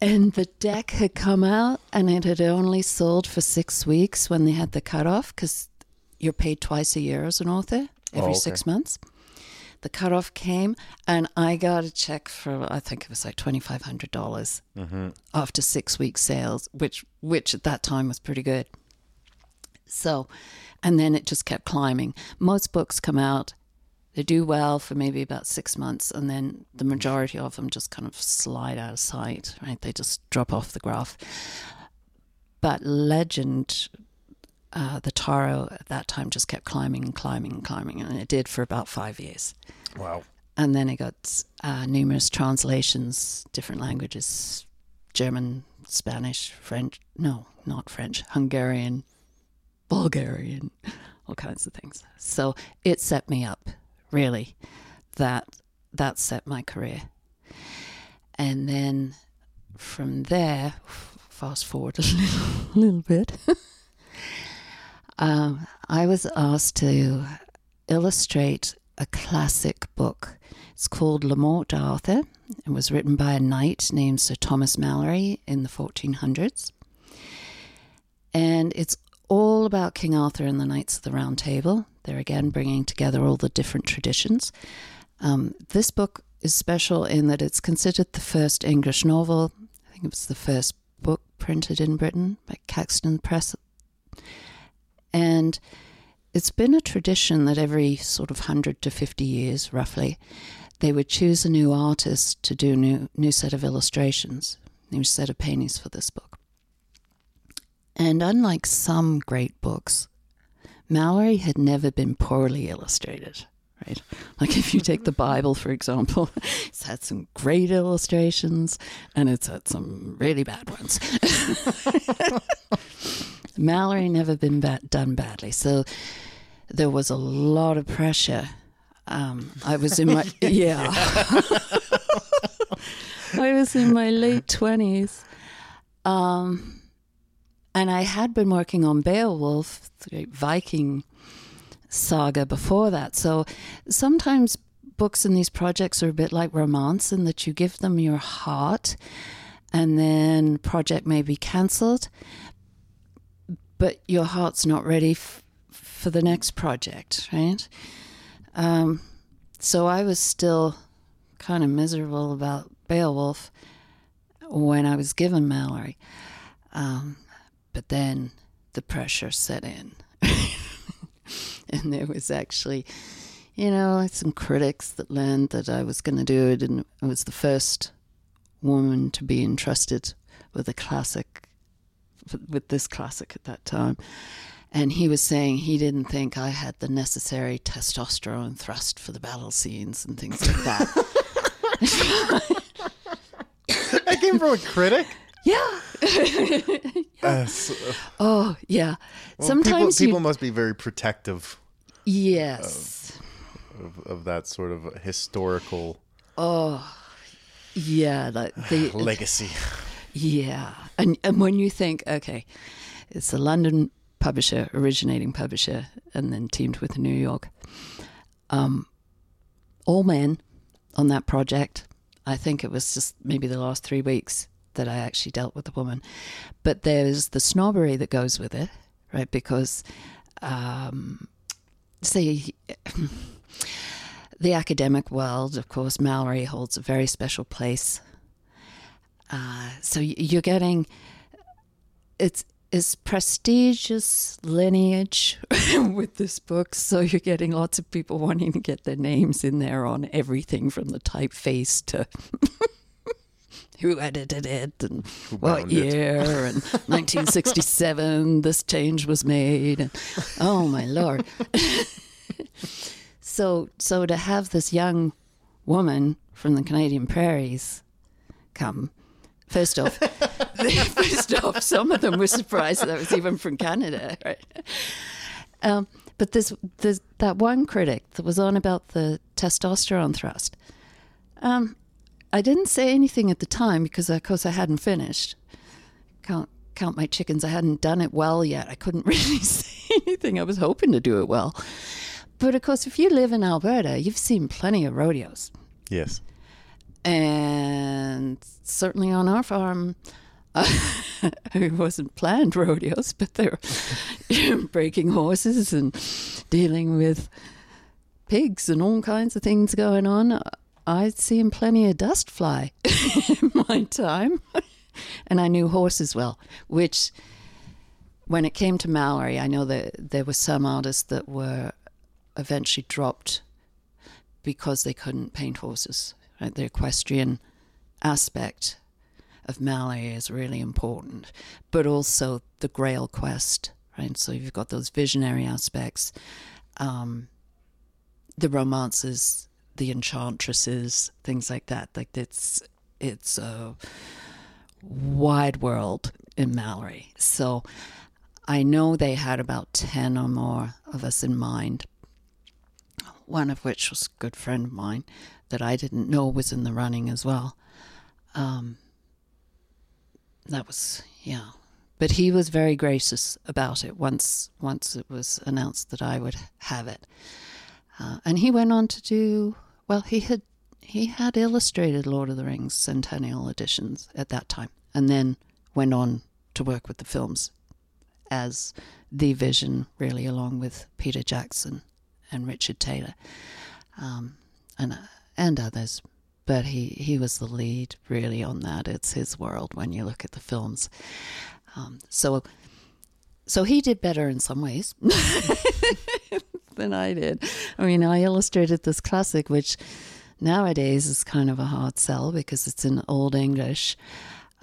And the deck had come out and it had only sold for six weeks when they had the cutoff because you're paid twice a year as an author, every okay. six months. The cutoff came and I got a check for I think it was like twenty five hundred dollars Mm-hmm. after six weeks sales, which which at that time was pretty good. So, and then it just kept climbing. Most books come out, they do well for maybe about six months, and then the majority of them just kind of slide out of sight, right? They just drop off the graph. But Legend, uh, the Tarot at that time just kept climbing and climbing and climbing, and it did for about five years. Wow. And then it got uh, numerous translations, different languages German, Spanish, French, no, not French, Hungarian, Bulgarian, all kinds of things. So it set me up, really. That that set my career. And then from there, fast forward <laughs> a little, little bit, <laughs> um, I was asked to illustrate a classic book. It's called Le Morte d'Arthur. It was written by a knight named Sir Thomas Malory in the 1400s. And it's all about King Arthur and the Knights of the Round Table. They're again bringing together all the different traditions. Um, this book is special in that it's considered the first English novel. I think it was the first book printed in Britain by Caxton Press. And it's been a tradition that every sort of 100 to 50 years, roughly, they would choose a new artist to do a new, new set of illustrations, new set of paintings for this book. And unlike some great books, Malory had never been poorly illustrated, right? Like if you take the <laughs> Bible, for example, <laughs> it's had some great illustrations and it's had some really bad ones. <laughs> Malory never been bad, done badly. So there was a lot of pressure. Um, I was in my, yeah. I was in my late 20s. Um, and I had been working on Beowulf, the great Viking saga before that. So sometimes books in these projects are a bit like romance in that you give them your heart and then project may be cancelled, but your heart's not ready f- for the next project, right? Um, so I was still kind of miserable about Beowulf when I was given Malory. Um, but then the pressure set in. <laughs> and there was actually, you know, some critics that learned that I was going to do it, and I was the first woman to be entrusted with a classic, with this classic at that time. And he was saying he didn't think I had the necessary testosterone thrust for the battle scenes and things like that. <laughs> that came from a critic. Yeah. <laughs> Uh, so- Oh, yeah. well, Sometimes people, people you, must be very protective yes. of, of that sort of historical Oh, Yeah, like the <sighs> legacy. Yeah, and and when you think, okay, it's a London publisher, originating publisher, and then teamed with New York. Um, all men on that project. I think it was just maybe the last three weeks that I actually dealt with a woman, but there's the snobbery that goes with it, right? Because, um, say. The academic world, of course, Malory holds a very special place uh, so you're getting it's it's prestigious lineage <laughs> with this book. So you're getting lots of people wanting to get their names in there on everything from the typeface to <laughs> who edited it and what bound it. year and <laughs> 1967 this change was made. And, oh my lord! <laughs> so so to have this young woman from the Canadian prairies come. First off, <laughs> first off, some of them were surprised that I was even from Canada, right? Um, but there's, there's that one critic that was on about the testosterone thrust. Um, I didn't say anything at the time because, of course, I hadn't finished. Count, count my chickens. I hadn't done it well yet. I couldn't <laughs> really say anything. I was hoping to do it well. But of course, if you live in Alberta, you've seen plenty of rodeos Yes. and certainly on our farm, uh, <laughs> it wasn't planned rodeos, but they were <laughs> breaking horses and dealing with pigs and all kinds of things going on. I'd seen plenty of dust fly <laughs> in my time, and I knew horses well. Which, when it came to Malory, I know that there were some artists that were eventually dropped because they couldn't paint horses. Right? The equestrian aspect of Malory is really important, but also the Grail quest. Right? So you've got those visionary aspects, um, the romances, the enchantresses, things like that. Like it's it's a wide world in Malory. So I know they had about ten or more of us in mind one of which was a good friend of mine that I didn't know was in the running as well. Um, that was yeah, but he was very gracious about it once once it was announced that I would have it, uh, and he went on to do well. He had he had illustrated Lord of the Rings centennial editions at that time, and then went on to work with the films as the vision, really, along with Peter Jackson and Richard Taylor, um, and and others. But he, he was the lead really on that. It's his world when you look at the films. Um, so so he did better in some ways <laughs> than I did. I mean, I illustrated this classic, which nowadays is kind of a hard sell because it's in Old English,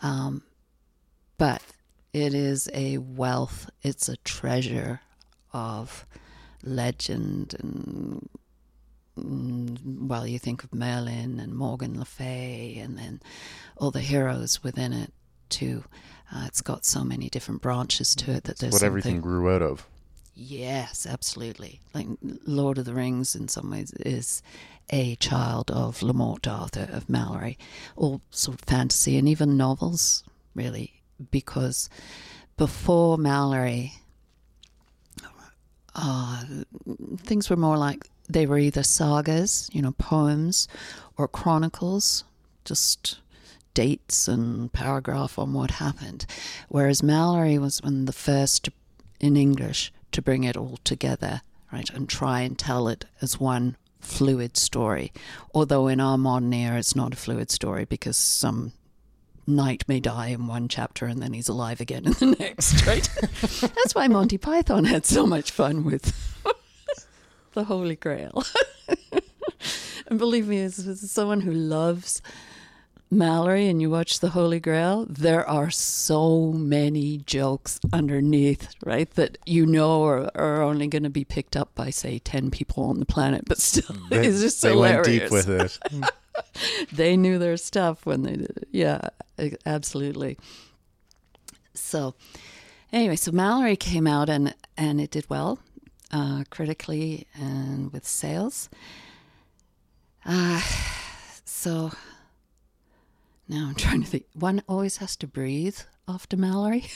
um, but it is a wealth. It's a treasure of legend and mm, well you think of merlin and morgan le fay and then all the heroes within it too uh, it's got so many different branches to it that there's What everything grew out of. Yes absolutely like lord of the rings in some ways is a child of Le Morte d'Arthur of malory all sort of fantasy and even novels really because before malory uh, things were more like they were either sagas, you know, poems, or chronicles, just dates and paragraph on what happened. Whereas Malory was one of the first in English to bring it all together, right, and try and tell it as one fluid story. Although in our modern era, it's not a fluid story because some knight may die in one chapter and then he's alive again in the <laughs> next, right? <laughs> That's why Monty Python had so much fun with <laughs> the Holy Grail. and believe me, as, as someone who loves Malory and you watch The Holy Grail, there are so many jokes underneath, right? That you know are, are only going to be picked up by, say, 10 people on the planet, but still, They, it's just they hilarious. went deep with it. <laughs> they knew their stuff when they did it. Yeah, absolutely. So, anyway, so Malory came out and, and it did well uh, critically and with sales. Uh, <sighs> so now I'm trying to think. One always has to breathe after Malory.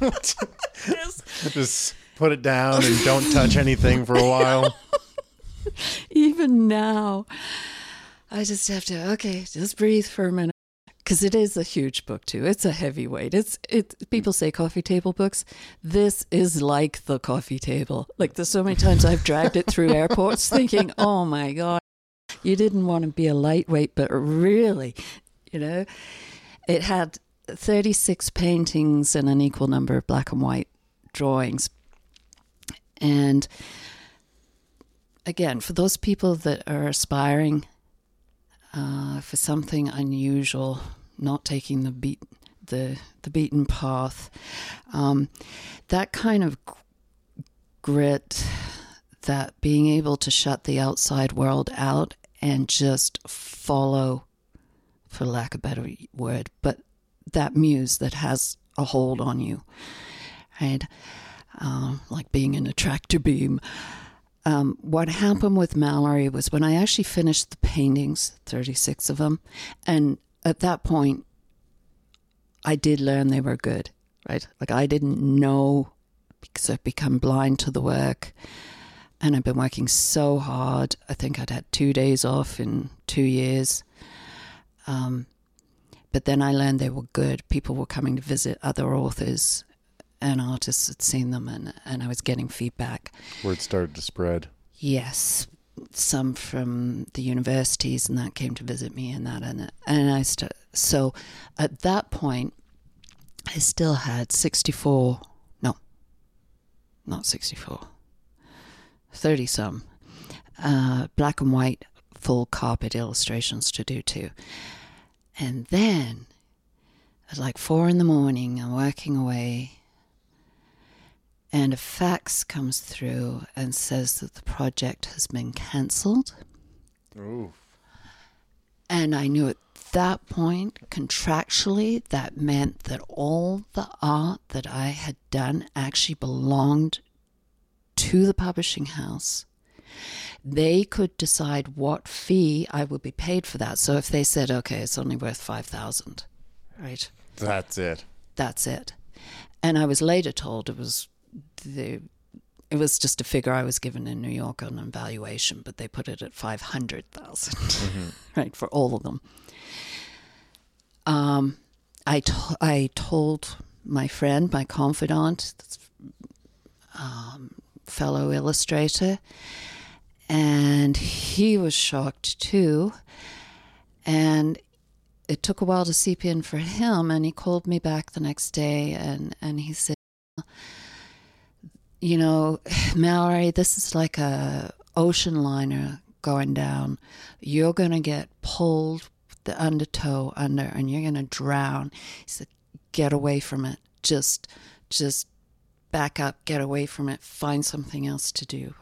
<laughs> <laughs> Just put it down and don't touch anything for a while. <laughs> Even now, I just have to okay, just breathe for a minute because it is a huge book too. It's a heavyweight. It's it. People say coffee table books. This is like the coffee table. Like there's so many times I've dragged it through airports, thinking, "Oh my god, you didn't want to be a lightweight, but really, you know, it had 36 paintings and an equal number of black and white drawings, and." Again, for those people that are aspiring uh, for something unusual, not taking the beat the the beaten path. Um, that kind of grit, that being able to shut the outside world out and just follow, for lack of a better word, but that muse that has a hold on you, right? Um, like being in a tractor beam. Um, what happened with Malory was when I actually finished the paintings, 36 of them, and at that point, I did learn they were good, right? Like I didn't know because I've become blind to the work and I've been working so hard. I think I'd had two days off in two years. Um, but then I learned they were good. People were coming to visit other authors and artists had seen them and, and I was getting feedback. Word started to spread. Yes, some from the universities and that came to visit me and that and and I st- so at that point I still had 64 no not 64 30 some uh, black and white full carpet illustrations to do too and then at like four in the morning I'm working away and a fax comes through and says that the project has been cancelled. Ooh. And I knew at that point, contractually, that meant that all the art that I had done actually belonged to the publishing house. They could decide what fee I would be paid for that. So if they said, okay, it's only worth 5000 right? That's it. That's it. And I was later told it was the it was just a figure I was given in New York on an valuation, but they put it at five <laughs> right, for all of them. Um, I to- I told my friend, my confidant, um, fellow illustrator, and he was shocked too. And it took a while to seep in for him, and he called me back the next day, and and he said you know, Malory, this is like a ocean liner going down. You're gonna get pulled the undertow under, and you're gonna drown. He said, "Get away from it. Just, just back up. Get away from it. Find something else to do."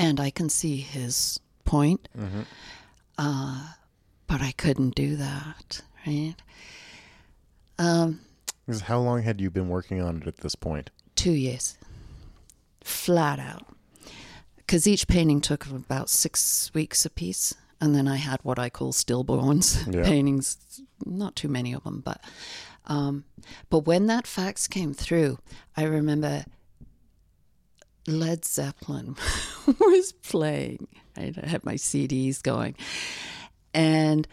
And I can see his point, uh, but I couldn't do that, right? Um, How long had you been working on it at this point? two years, flat out. Because each painting took about six weeks apiece. And then I had what I call stillborns <laughs> Yeah. paintings, not too many of them, but um, but when that fax came through, I remember Led Zeppelin <laughs> was playing. I had my CDs going, and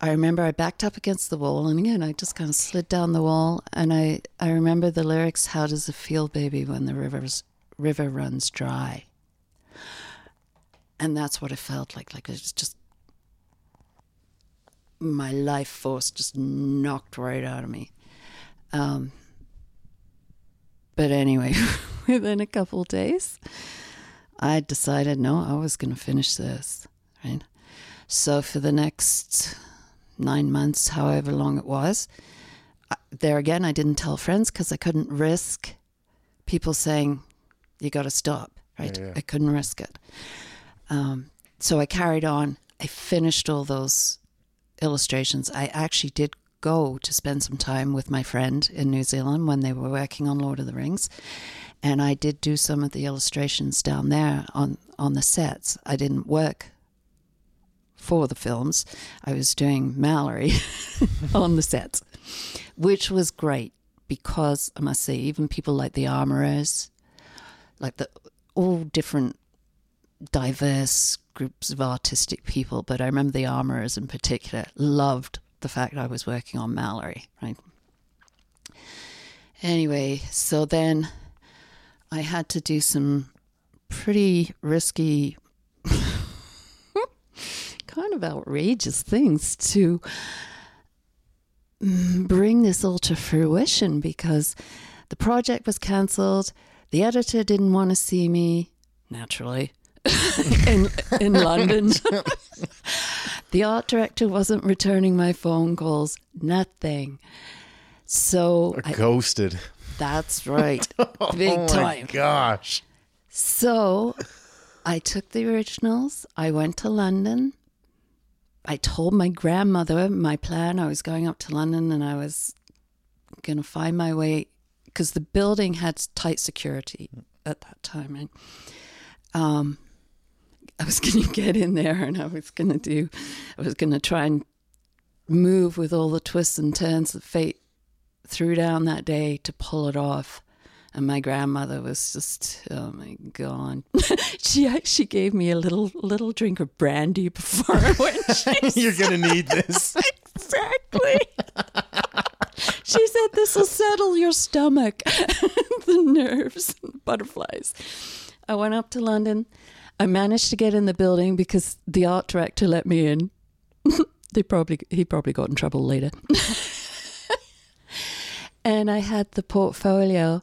I remember I backed up against the wall, and again, I just kind of slid down the wall, and I, I remember the lyrics, How does it feel, baby, when the rivers, river runs dry? And that's what it felt like. Like it was just my life force just knocked right out of me. Um, but anyway, <laughs> <laughs> within a couple of days, I decided no, I was going to finish this. Right. So for the next nine months, however long it was, there again, I didn't tell friends because I couldn't risk people saying, "You got to stop." Right. Yeah, yeah. I couldn't risk it. Um, so I carried on. I finished all those illustrations. I actually did go to spend some time with my friend in New Zealand when they were working on Lord of the Rings, and I did do some of the illustrations down there on on the sets. I didn't work for the films. I was doing Malory <laughs> on the sets, which was great because I must say, even people like the armorers, like the all different diverse groups of artistic people, but I remember the armorers in particular loved the fact I was working on Malory, right? Anyway, so then I had to do some pretty risky, <laughs> kind of outrageous things to mm, bring this all to fruition because the project was cancelled. The editor didn't want to see me, naturally, <laughs> in, in London. <laughs> the art director wasn't returning my phone calls, nothing. So I, Ghosted. That's right, <laughs> big oh time. my gosh. So I took the originals. I went to London. I told my grandmother my plan. I was going up to London and I was going to find my way because the building had tight security at that time. Right? Um, I was <laughs> going to get in there and I was going to do, I was going to try and move with all the twists and turns that fate threw down that day to pull it off. And my grandmother was just, oh my god! <laughs> she actually gave me a little little drink of brandy before I went. <laughs> You're gonna need this. <laughs> exactly. she said this will settle your stomach, the nerves, and butterflies. I went up to London. I managed to get in the building because the art director let me in. they probably he probably got in trouble later. And I had the portfolio,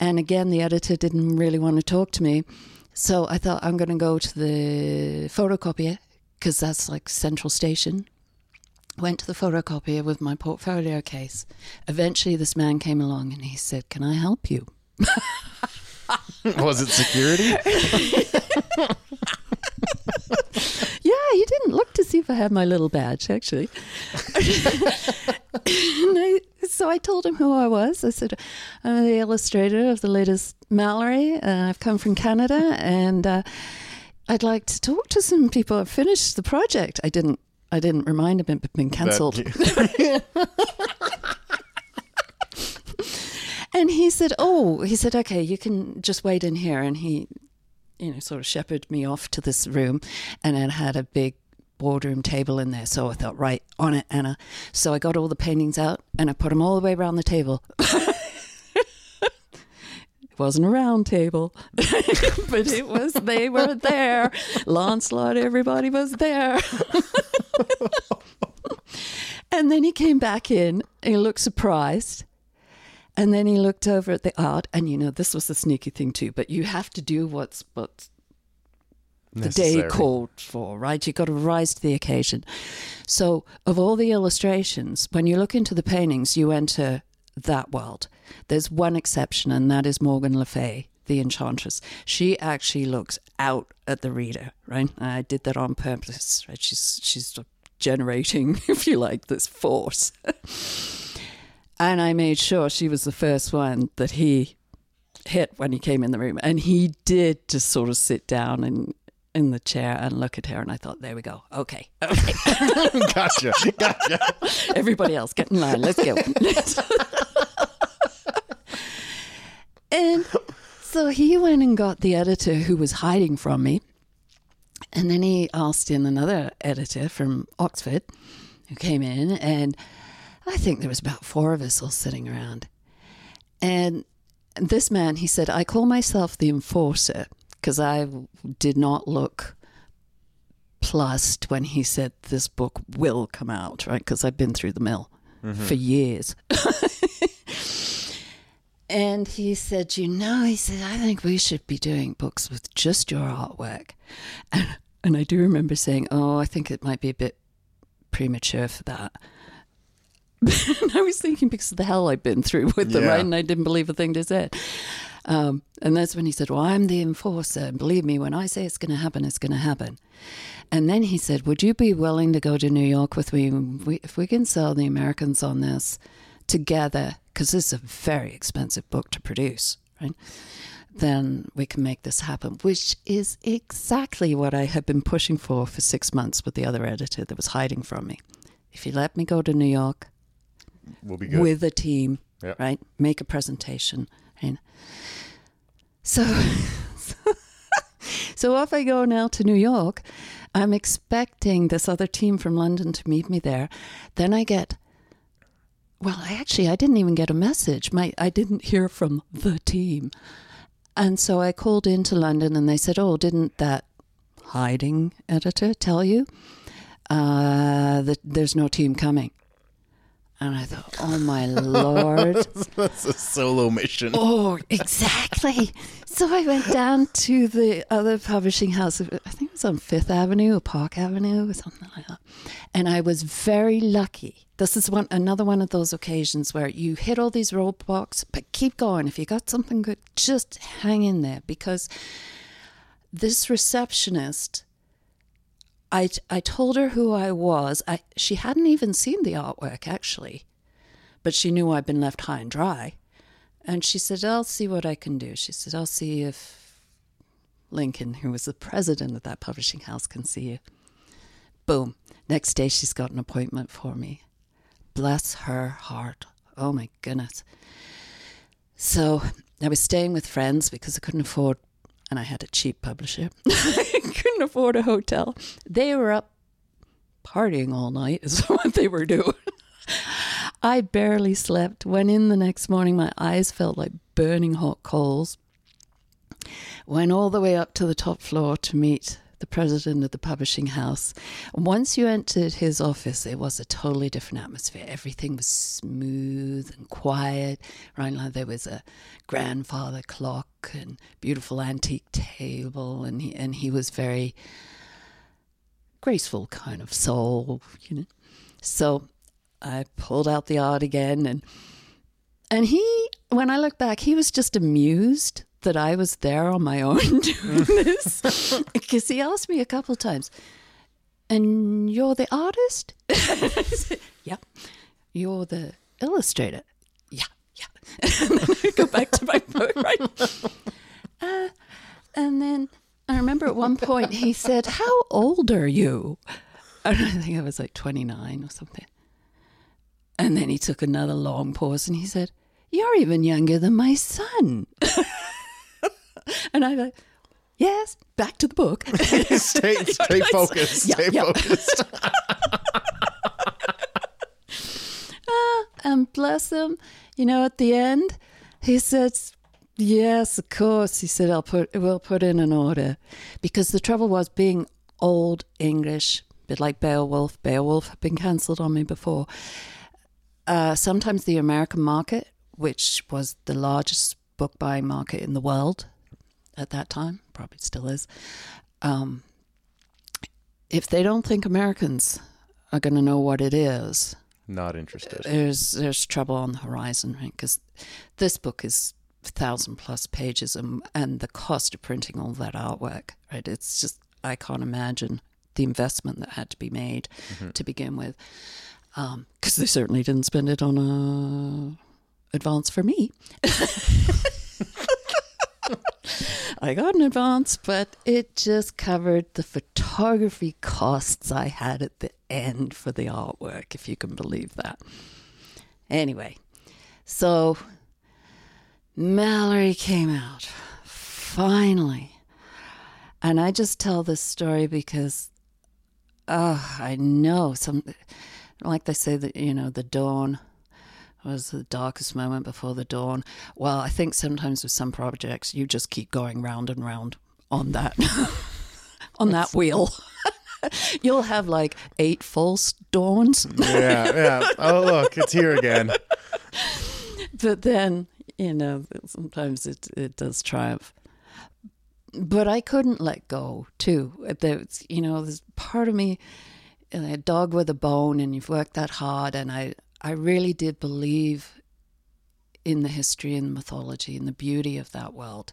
and again the editor didn't really want to talk to me, so I thought I'm going to go to the photocopier because that's like central station. Went to the photocopier with my portfolio case. Eventually, this man came along and he said, "Can I help you?" <laughs> Was it security? <laughs> Yeah, he didn't look to see if I had my little badge, actually. <laughs> And I, <laughs> so I told him who I was. I said, I'm the illustrator of the latest Malory. Uh, I've come from Canada and uh, I'd like to talk to some people. I've finished the project. I didn't. I didn't remind him it had been cancelled. <laughs> And he said, "Oh, he said, okay, you can just wait in here." And he, you know, sort of shepherded me off to this room, and it had a big boardroom table in there. So I thought, right on it, Anna. So I got all the paintings out and I put them all the way around the table. <laughs> it wasn't a round table, <laughs> but it was. They were there. Lancelot, everybody was there. <laughs> and then he came back in. And he looked surprised. And then he looked over at the art, and you know this was the sneaky thing too. But you have to do what's what's the day called for, right? You've got to rise to the occasion. So, of all the illustrations, when you look into the paintings, you enter that world. There's one exception, and that is Morgan Le Fay, the enchantress. She actually looks out at the reader, right? I did that on purpose, right? She's she's generating, <laughs> if you like, this force. and I made sure she was the first one that he hit when he came in the room. And he did just sort of sit down and in the chair and look at her and I thought, there we go. Okay. <laughs> Okay. <laughs> gotcha. Gotcha. Everybody else get in line. Let's go. <laughs> and so he went and got the editor who was hiding from me. And then he asked in another editor from Oxford who came in, and I think there was about four of us all sitting around. And this man, he said, I call myself the enforcer because I did not look plussed when he said this book will come out, right? Because I've been through the mill mm-hmm. for years. <laughs> and he said, You know, he said, I think we should be doing books with just your artwork. And, <laughs> and I do remember saying, Oh, I think it might be a bit premature for that. <laughs> and I was thinking because of the hell I've been through with them, Yeah. right? And I didn't believe a thing they said. Um, and that's when he said, Well, I'm the enforcer. And believe me, when I say it's going to happen, it's going to happen. And then he said, Would you be willing to go to New York with me We- if we can sell the Americans on this together? Because this is a very expensive book to produce, right? Then we can make this happen, which is exactly what I had been pushing for for six months with the other editor that was hiding from me. If you let me go to New York, We'll be good. with a team, Yep. right? Make a presentation, so <laughs> so off I go now to New York. I'm expecting this other team from London to meet me there. Then I get. Well, I actually I didn't even get a message. My I didn't hear from the team. And so I called into London and they said, "Oh, didn't that hiding editor tell you uh, that there's no team coming?" And I thought, "Oh my lord!" <laughs> That's a solo mission. Oh, exactly. So I went down to the other publishing house. I think it was on Fifth Avenue or Park Avenue or something like that. And I was very lucky. This is one another one of those occasions where you hit all these roadblocks, but keep going. If you got something good, just hang in there because this receptionist. I, I told her who I was. I, she hadn't even seen the artwork, actually, but she knew I'd been left high and dry. And she said, I'll see what I can do. She said, I'll see if Lincoln, who was the president of that publishing house, can see you. Boom. Next day, she's got an appointment for me. Bless her heart. Oh my goodness. So I was staying with friends because I couldn't afford, and I had a cheap publisher. <laughs> I couldn't afford a hotel. They were up partying all night, is <laughs> what they were doing. I barely slept. Went in the next morning, my eyes felt like burning hot coals. Went all the way up to the top floor to meet the president of the publishing house. And Once you entered his office, it was a totally different atmosphere. Everything was smooth and quiet. Right now, there was a grandfather clock and beautiful antique table, and he, and he was very graceful kind of soul, you know. So I pulled out the art again and and he when I look back, he was just amused that I was there on my <laughs> own doing this. Because he asked me a couple times, and you're the artist? <laughs> Said, yeah. You're the illustrator? Yeah, yeah. <laughs> and then I go back to my book, right? Uh, and then I remember at one point he said, How old are you? And I think I was like 29 or something. And then he took another long pause and he said, You're even younger than my son. And I like, Yes, back to the book. <laughs> stay <laughs> stay focused. Yeah, Stay yeah. focused. <laughs> and bless him, you know, at the end, he says, Yes, of course. He said, I'll put, we'll put in an order. Because the trouble was being old English, a bit like Beowulf. Beowulf had been cancelled on me before. Uh, sometimes the American market, which was the largest book buying market in the world at that time, probably still is, um, if they don't think Americans are going to know what it is, Not interested. there's there's trouble on the horizon, right? Because this book is thousand plus pages, and and the cost of printing all that artwork, right? It's just I can't imagine the investment that had to be made mm-hmm. to begin with, um, because they certainly didn't spend it on a advance for me. <laughs> <laughs> I got an advance, but it just covered the photography costs I had at the end for the artwork, if you can believe that. Anyway, so Malory came out finally. And I just tell this story because oh, I know some like they say that you know the dawn was the darkest moment before the dawn. Well, I think sometimes with some projects you just keep going round and round on that <laughs> on that wheel. <laughs> You'll have like eight false dawns, Yeah, yeah. Oh, look, it's here again. but then you know sometimes it it does triumph. But I couldn't let go too. There's you know there's part of me, uh, a dog with a bone, and you've worked that hard, and I I really did believe in the history and mythology and the beauty of that world.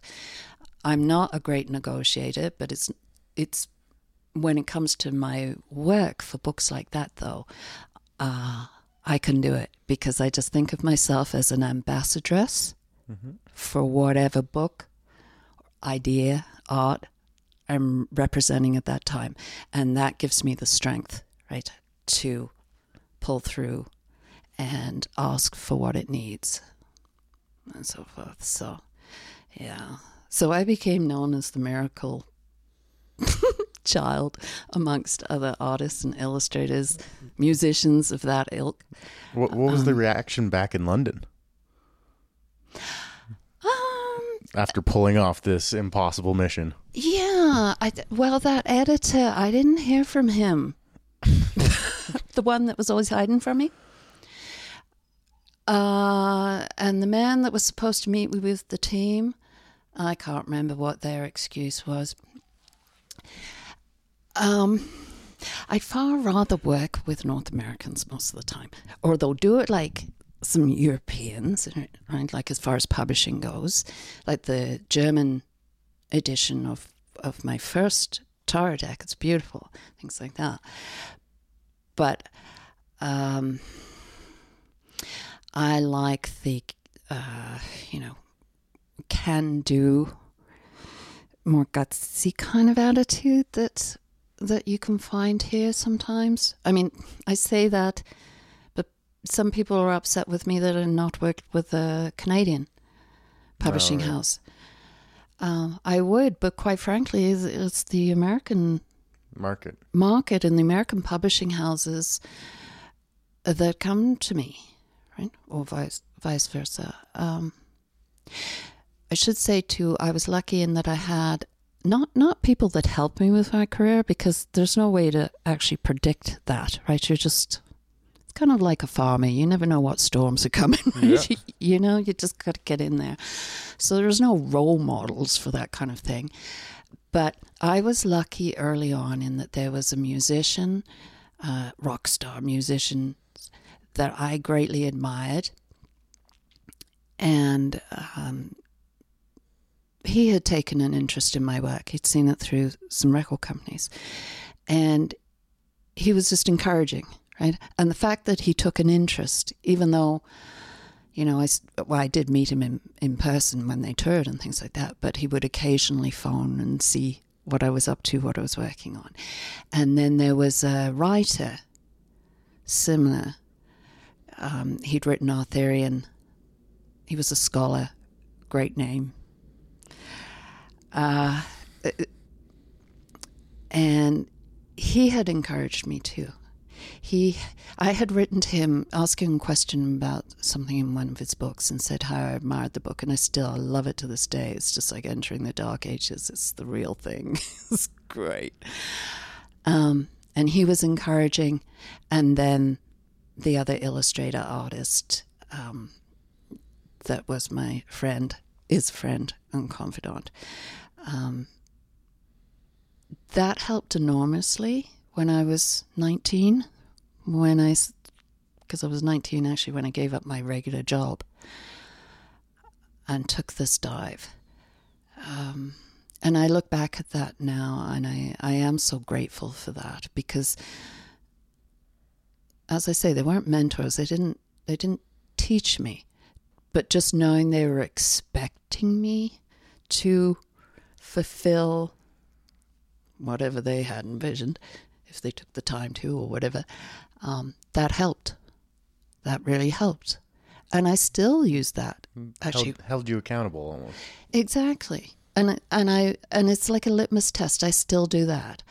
I'm not a great negotiator, but it's it's when it comes to my work for books like that, though, uh, I can do it because I just think of myself as an ambassadress for whatever book, idea, art I'm representing at that time. And that gives me the strength, right, to pull through and ask for what it needs and so forth. So, yeah. So I became known as the miracle <laughs> child amongst other artists and illustrators, musicians of that ilk. What, what was the reaction back in London Um, after pulling off this impossible mission? yeah. I well, that editor, I didn't hear from him. <laughs> the one that was always hiding from me. Uh, and the man that was supposed to meet me with the team, I can't remember what their excuse was. Um, I'd far rather work with North Americans most of the time, or they'll do it like some Europeans, right? Like as far as publishing goes, like the German edition of of my first tarot deck. It's beautiful, things like that. But um, I like the, uh, you know, can do, more gutsy kind of attitude that that you can find here sometimes. I mean, I say that, but some people are upset with me that I not worked with a Canadian publishing right. house. Um, I would, but quite frankly, it's, it's the American Market. market and the American publishing houses that come to me, right, or vice vice versa. Um, I should say too, I was lucky in that I had not not people that helped me with my career because there's no way to actually predict that, right? You're just it's kind of like a farmer. You never know what storms are coming, <laughs> right? Yeah. you know, you just got to get in there. So there's no role models for that kind of thing. But I was lucky early on in that there was a musician, uh, rock star musician, that I greatly admired. And um, he had taken an interest in my work. He'd seen it through some record companies. And he was just encouraging, right? And the fact that he took an interest, even though, you know, I, well, I did meet him in, in person when they toured and things like that, but he would occasionally phone and see what I was up to, what I was working on. And then there was a writer, similar. Um, he'd written Arthurian. He was a scholar, great name. Uh, and he had encouraged me too. He, I had written to him asking a question about something in one of his books and said how I admired the book, and I still love it to this day. It's just like entering the dark ages. It's the real thing. <laughs> it's great. Um, and he was encouraging, and then the other illustrator artist um, that was my friend, is friend and confidant. Um, that helped enormously when I was 19. When I, because I was 19 actually when I gave up my regular job and took this dive. Um, and I look back at that now and I, I am so grateful for that because, as I say, they weren't mentors. They didn't, they didn't teach me. But just knowing they were expecting me to fulfill whatever they had envisioned, if they took the time to or whatever, um, that helped. That really helped. And I still use that. Actually, Held, held you accountable almost. Exactly. And and I and it's like a litmus test. I still do that.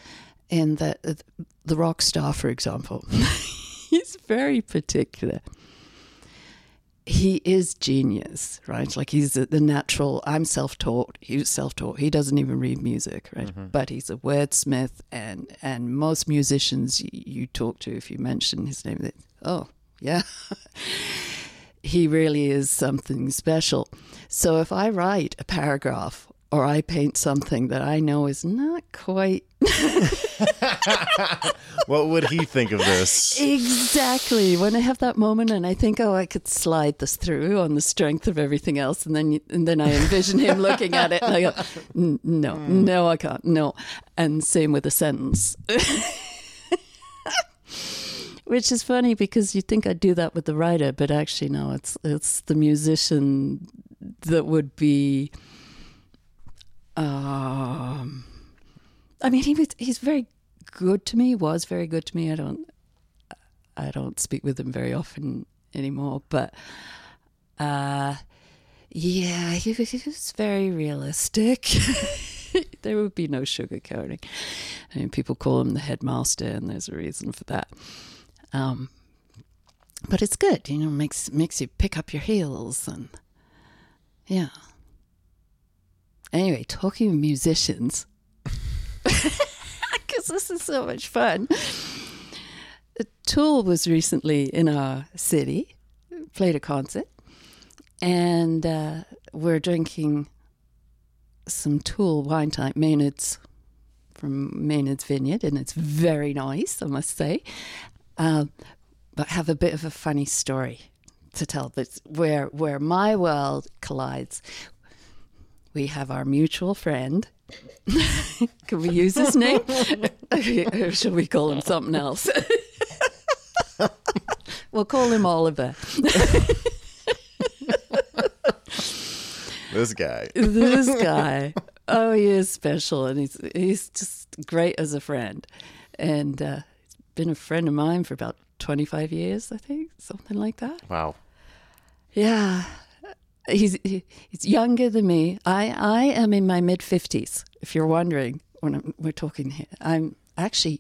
In the the rock star, for example, <laughs> very particular. He is genius, right? Like he's the, the natural. I'm self-taught. He's self-taught. He doesn't even read music, right? Mm-hmm. But he's a wordsmith, and and most musicians you, you talk to, if you mention his name, they, oh yeah, <laughs> he really is something special. So if I write a paragraph or I paint something that I know is not quite <laughs> What would he think of this? exactly when I have that moment and I think, oh, I could slide this through on the strength of everything else, and then and then I envision him <laughs> looking at it and I go, "N- no, hmm. no, I can't, no, and same with a sentence. <laughs> Which is funny because you think I'd do that with the writer, but actually no, it's it's the musician that would be. Um, I mean, he was he's very good to me. Was very good to me. I don't I don't speak with him very often anymore, but uh, yeah, he, was- he was very realistic. <laughs> there would be no sugarcoating. I mean, people call him the headmaster, and there's a reason for that. Um, but it's good, you know, makes makes you pick up your heels and yeah. Anyway, talking musicians, <laughs> because this is so much fun. Tool was recently in our city, played a concert, and uh, we're drinking some Tool wine type Maynard's from Maynard's Vineyard, and it's very nice, I must say. Um, but have a bit of a funny story to tell. That's where where my world collides. We have our mutual friend. <laughs> Can we use his name? or <laughs> should we call him something else? <laughs> we'll call him Oliver. This guy. this guy. Oh, he is special, and he's he's just great as a friend, and uh, he's been a friend of mine for about twenty five years, I think, something like that. Wow. Yeah, he's he's younger than me. I I am in my mid fifties. If you're wondering, when I'm, we're talking here, I'm actually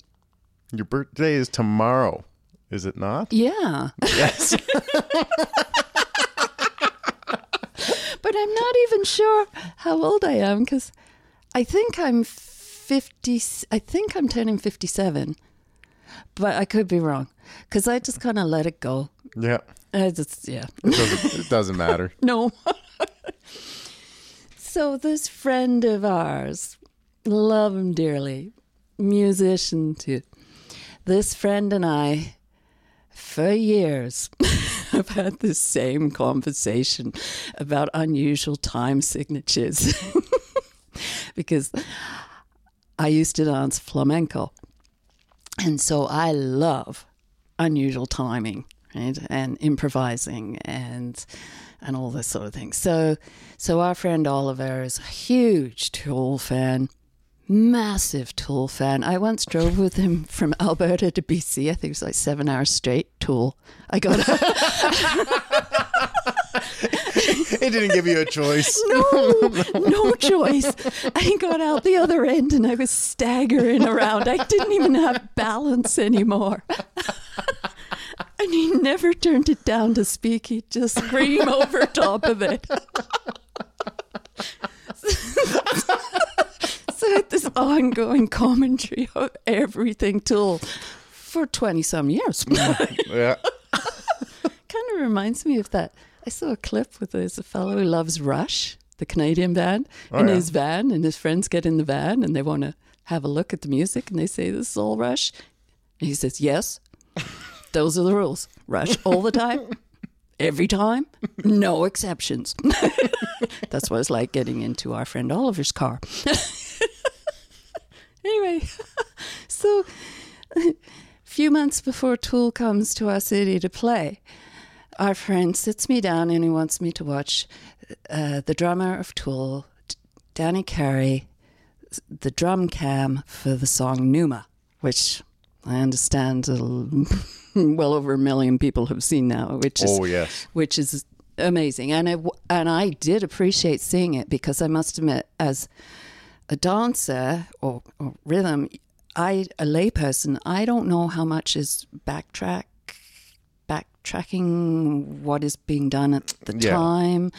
Your birthday is tomorrow, is it not? yeah, Yes. <laughs> but I'm not even sure how old I am because I think I'm fifty. I think I'm turning fifty-seven, but I could be wrong because I just kind of let it go. yeah. Uh, I just yeah. It doesn't, it doesn't matter. <laughs> No. <laughs> so this friend of ours, love him dearly, musician too. This friend and I, for years, <laughs> have had the same conversation about unusual time signatures. because I used to dance flamenco. And so I love unusual timing, right? And improvising and and all this sort of thing. So so our friend Oliver is a huge Tool fan. Massive Tool fan. I once drove with him from Alberta to BC. I think it was like seven hours straight. Tool. I got <laughs> It didn't give you a choice. <laughs> no, no choice. I got out the other end and I was staggering around. I didn't even have balance anymore. <laughs> And he never turned it down to speak. He'd just scream over <laughs> top of it. <laughs> so this ongoing commentary of everything Tool for 20 some years. <laughs> Yeah. kind of reminds me of that. I saw a clip with there's a fellow who loves Rush, the Canadian band, Oh, in yeah. his van, and his friends get in the van and they want to have a look at the music, and they say, "This is all Rush," and he says, "Yes, those are the rules. Rush all the time." <laughs> Every time, no exceptions. <laughs> That's what it's like getting into our friend Oliver's car. <laughs> anyway, so a few months before Tool comes to our city to play, our friend sits me down and he wants me to watch uh, the drummer of Tool, Danny Carey, the drum cam for the song Pneuma, which I understand <laughs> well over a million people have seen now, which is Oh, yes. which is amazing. And w- and I did appreciate seeing it because I must admit, as a dancer or, or rhythm, I a layperson, I don't know how much is backtrack backtracking what is being done at the Yeah. time.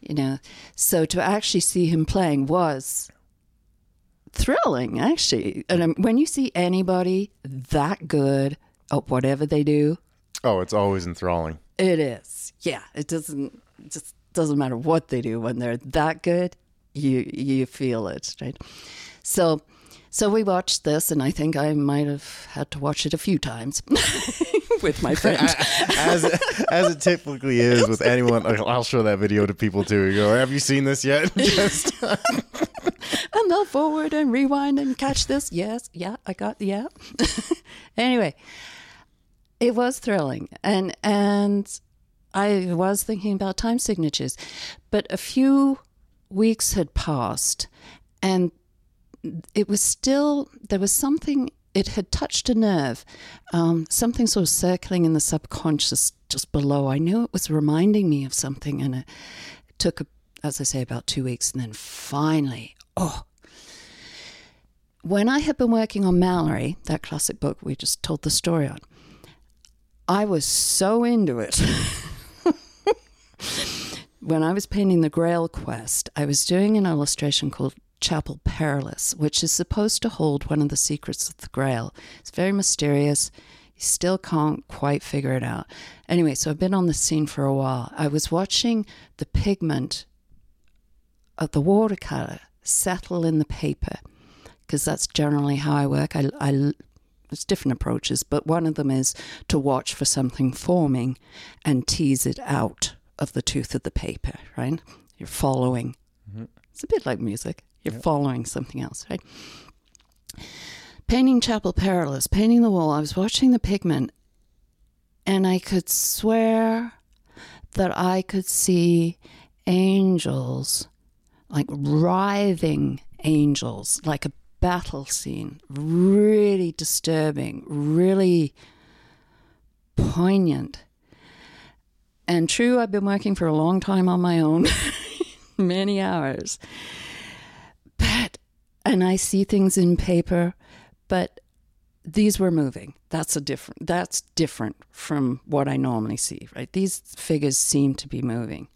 You know, so to actually see him playing was thrilling, actually. And um, when you see anybody that good at whatever they do, Oh, it's always enthralling. it is. Yeah, it doesn't just doesn't matter what they do when they're that good. You you feel it, right? So so we watched this, and I think I might have had to watch it a few times <laughs> with my friends. <laughs> as as it typically is with anyone. I'll show that video to people too. You go, have you seen this yet? <laughs> Just and they'll forward and rewind and catch this. Yes, yeah, I got yeah. anyway, it was thrilling, and and I was thinking about time signatures, but a few weeks had passed, and it was still there was something. It had touched a nerve, um, something sort of circling in the subconscious just below. I knew it was reminding me of something, and it took, as I say, about two weeks, and then finally, oh, when I had been working on Malory, that classic book we just told the story on, I was so into it. when I was painting the Grail Quest, I was doing an illustration called Chapel Perilous, which is supposed to hold one of the secrets of the Grail. It's very mysterious. You still can't quite figure it out. Anyway, so I've been on the scene for a while. I was watching the pigment of the watercolor settle in the paper because that's generally how I work. I, I, there's different approaches, but one of them is to watch for something forming and tease it out of the tooth of the paper, right? You're following. Mm-hmm. It's a bit like music. You're following something else, right? Painting Chapel Perilous, painting the wall, I was watching the pigment and I could swear that I could see angels, like writhing angels, like a battle scene, really disturbing, really poignant. And true, I've been working for a long time on my own, <laughs> many hours. But, and I see things in paper, but these were moving. That's a different, that's different from what I normally see, right? These figures seem to be moving.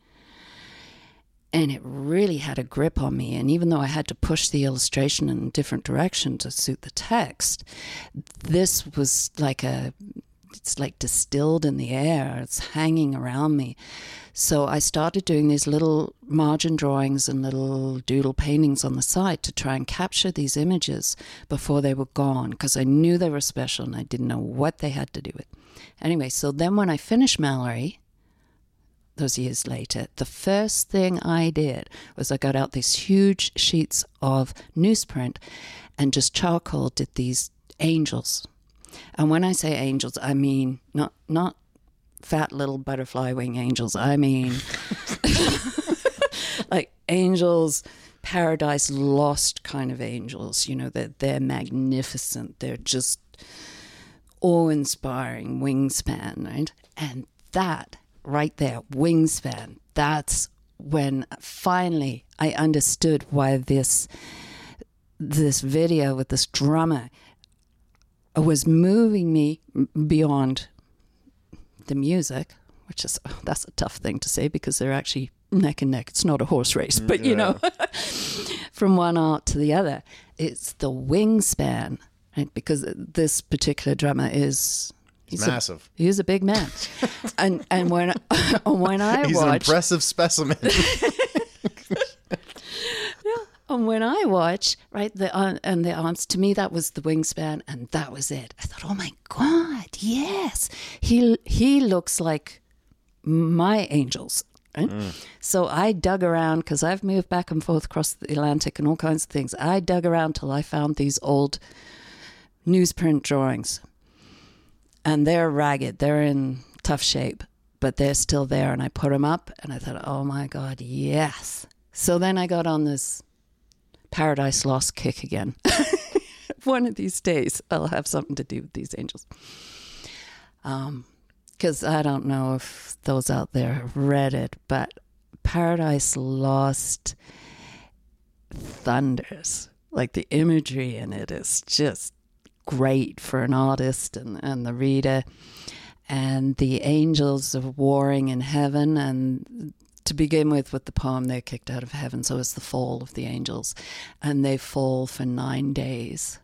And it really had a grip on me. And even though I had to push the illustration in a different direction to suit the text, this was like a it's like distilled in the air. It's hanging around me. So I started doing these little margin drawings and little doodle paintings on the side to try and capture these images before they were gone because I knew they were special and I didn't know what they had to do with. Anyway, so then when I finished Malory, those years later, the first thing I did was I got out these huge sheets of newsprint and just charcoal did these angels. And when I say angels, I mean not not fat little butterfly wing angels. I mean <laughs> like angels, paradise lost kind of angels. You know, they're they're magnificent. They're just awe inspiring wingspan, right? And that right there, wingspan, that's when finally I understood why this this video with this drummer was moving me beyond the music, which is oh, that's a tough thing to say because they're actually neck and neck. It's not a horse race, but you know, <laughs> from one art to the other, it's the wingspan, right? Because this particular drummer is he's massive. A, he's a big man, <laughs> and and when <laughs> when I He's an impressive specimen. <laughs> And when I watch, right, the uh, and the arms, to me that was the wingspan, and that was it. I thought, oh my god, yes, he he looks like my angels. Right? So I dug around because I've moved back and forth across the Atlantic and all kinds of things. I dug around till I found these old newsprint drawings, and they're ragged. They're in tough shape, but they're still there. And I put them up, and I thought, oh my god, yes. So then I got on this Paradise Lost kick again. <laughs> One of these days, I'll have something to do with these angels. Um, because I don't know if those out there have read it, but Paradise Lost thunders. Like the imagery in it is just great for an artist and, and the reader. and the angels are warring in heaven. And to begin with, with the poem, they're kicked out of heaven. So it's the fall of the angels. And they fall for nine days.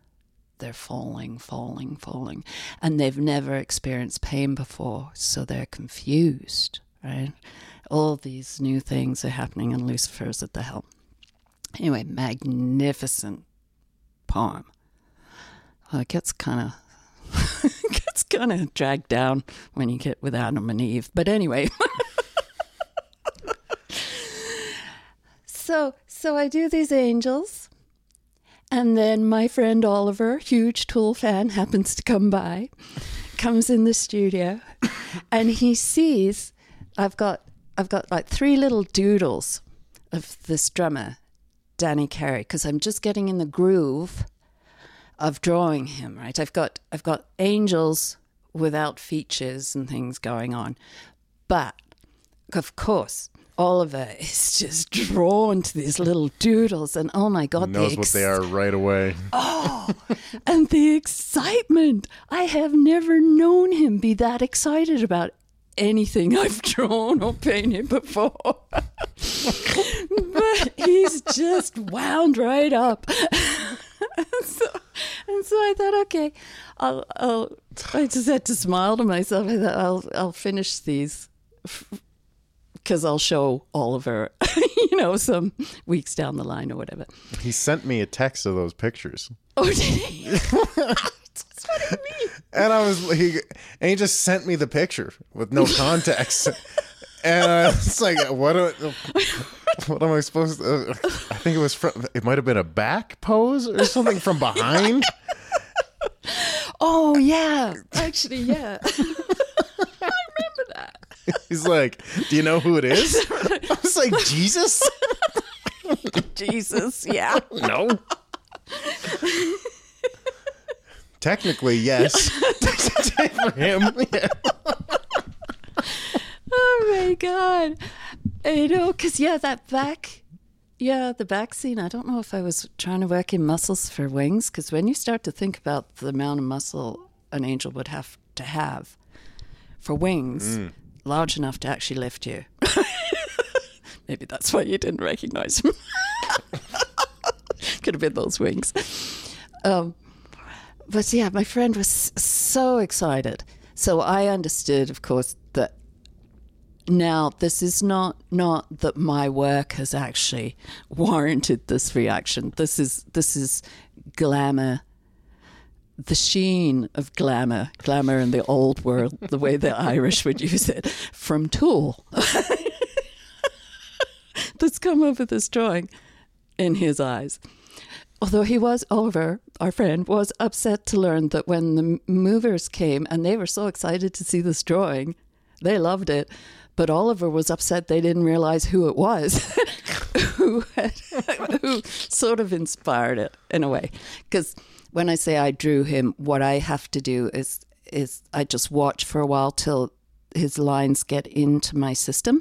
They're falling, falling, falling. And they've never experienced pain before. So they're confused, right? All these new things are happening, and Lucifer's at the helm. Anyway, magnificent poem. It gets kind of <laughs> gets kind of dragged down when you get with Adam and Eve. But anyway. so so I do these angels. And then my friend Oliver, huge Tool fan, happens to come by, comes in the studio, and he sees I've got I've got like three little doodles of this drummer, Danny Carey, because I'm just getting in the groove of drawing him, right? I've got I've got angels without features and things going on. But of course, Oliver <laughs> is just drawn to these little doodles and oh my god, he knows the what they are right away. <laughs> Oh, and the excitement. I have never known him be that excited about anything <laughs> I've drawn or painted before. but he's just wound right up. and, <laughs> so, and so I thought, okay, I'll, I'll, I just had to smile to myself. I thought, I'll, I'll finish these because I'll show Oliver, <laughs> you know, some weeks down the line or whatever. He sent me a text of those pictures. Oh, did he? That's what. <laughs> And I was like he and he just sent me the picture with no context. <laughs> and I was like, what am, what am I supposed to I think it was from it might have been a back pose or something from behind. <laughs> Oh yeah, actually yeah. I remember that. He's like, "Do you know who it is?" I was like, "Jesus." Jesus, yeah. No. Technically, yes. For <laughs> him, yeah. Oh my god. I know, because yeah, that back, yeah, the back scene. I don't know if I was trying to work in muscles for wings, because when you start to think about the amount of muscle an angel would have to have for wings, large enough to actually lift you. <laughs> Maybe that's why you didn't recognize him. <laughs> Could have been those wings. Um, but yeah, my friend was so excited. So I understood, of course, that now this is not not that my work has actually warranted this reaction. This is this is glamour, the sheen of glamour, glamour in the old world, the way the <laughs> Irish would use it, from Tool. <laughs> That's come over this drawing in his eyes. Although he was, Oliver, our friend, was upset to learn that when the movers came and they were so excited to see this drawing, they loved it. But Oliver was upset they didn't realize who it was <laughs> who, had, who sort of inspired it in a way. Because when I say I drew him, what I have to do is is I just watch for a while till his lines get into my system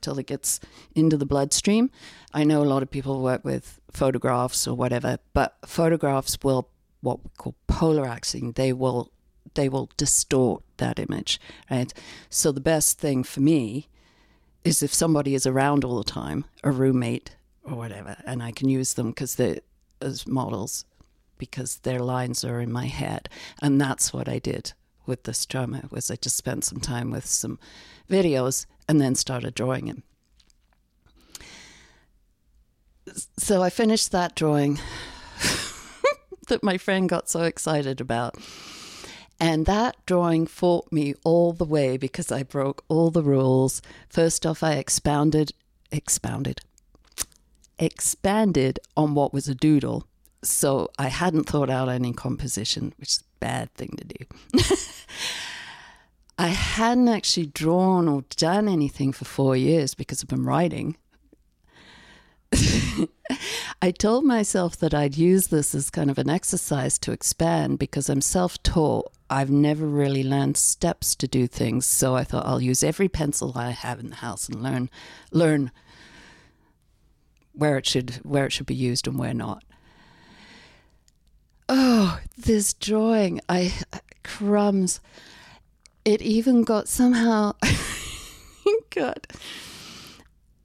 till it gets into the bloodstream. I know a lot of people work with photographs or whatever, but photographs will what we call polarizing. They will they will distort that image, right? So the best thing for me is if somebody is around all the time, a roommate or whatever, and I can use them because they as models because their lines are in my head, and that's what I did with this drama. Was I just spent some time with some videos and then started drawing him. So I finished that drawing <laughs> that my friend got so excited about. And that drawing fought me all the way because I broke all the rules. First off, I expounded, expounded, expanded on what was a doodle. So I hadn't thought out any composition, which is a bad thing to do. <laughs> I hadn't actually drawn or done anything for four years because I've been writing. <laughs> I told myself that I'd use this as kind of an exercise to expand because I'm self taught. I've never really learned steps to do things, so I thought I'll use every pencil I have in the house and learn learn where it should where it should be used and where not. Oh, this drawing, I crumbs. It even got somehow <laughs> got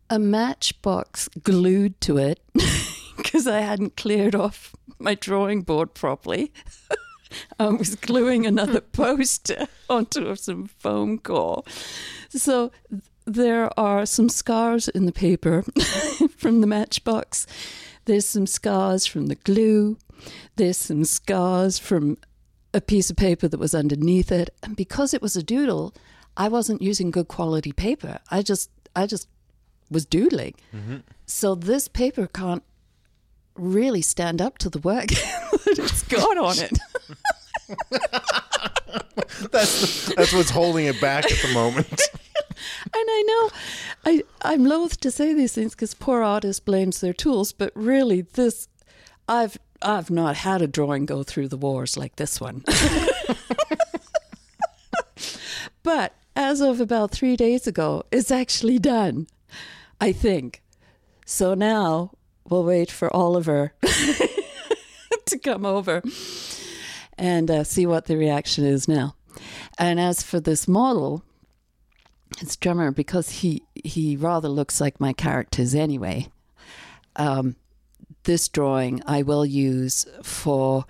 a matchbox glued to it <laughs> because I hadn't cleared off my drawing board properly. <laughs> I was gluing another poster onto some foam core. So there are some scars in the paper from the matchbox. There's some scars from the glue. There's some scars from a piece of paper that was underneath it. And because it was a doodle, I wasn't using good quality paper. I just I just was doodling. Mm-hmm. So this paper can't really stand up to the work <laughs> that it's got on it. <laughs> that's that's what's holding it back at the moment. <laughs> and I know I I'm loath to say these things because poor artists blames their tools, but really this I've I've not had a drawing go through the wars like this one. <laughs> but as of about three days ago, it's actually done. I think. So now we'll wait for Oliver <laughs> to come over and uh, see what the reaction is now. And as for this model, it's drummer because he he rather looks like my characters anyway. Um, this drawing I will use for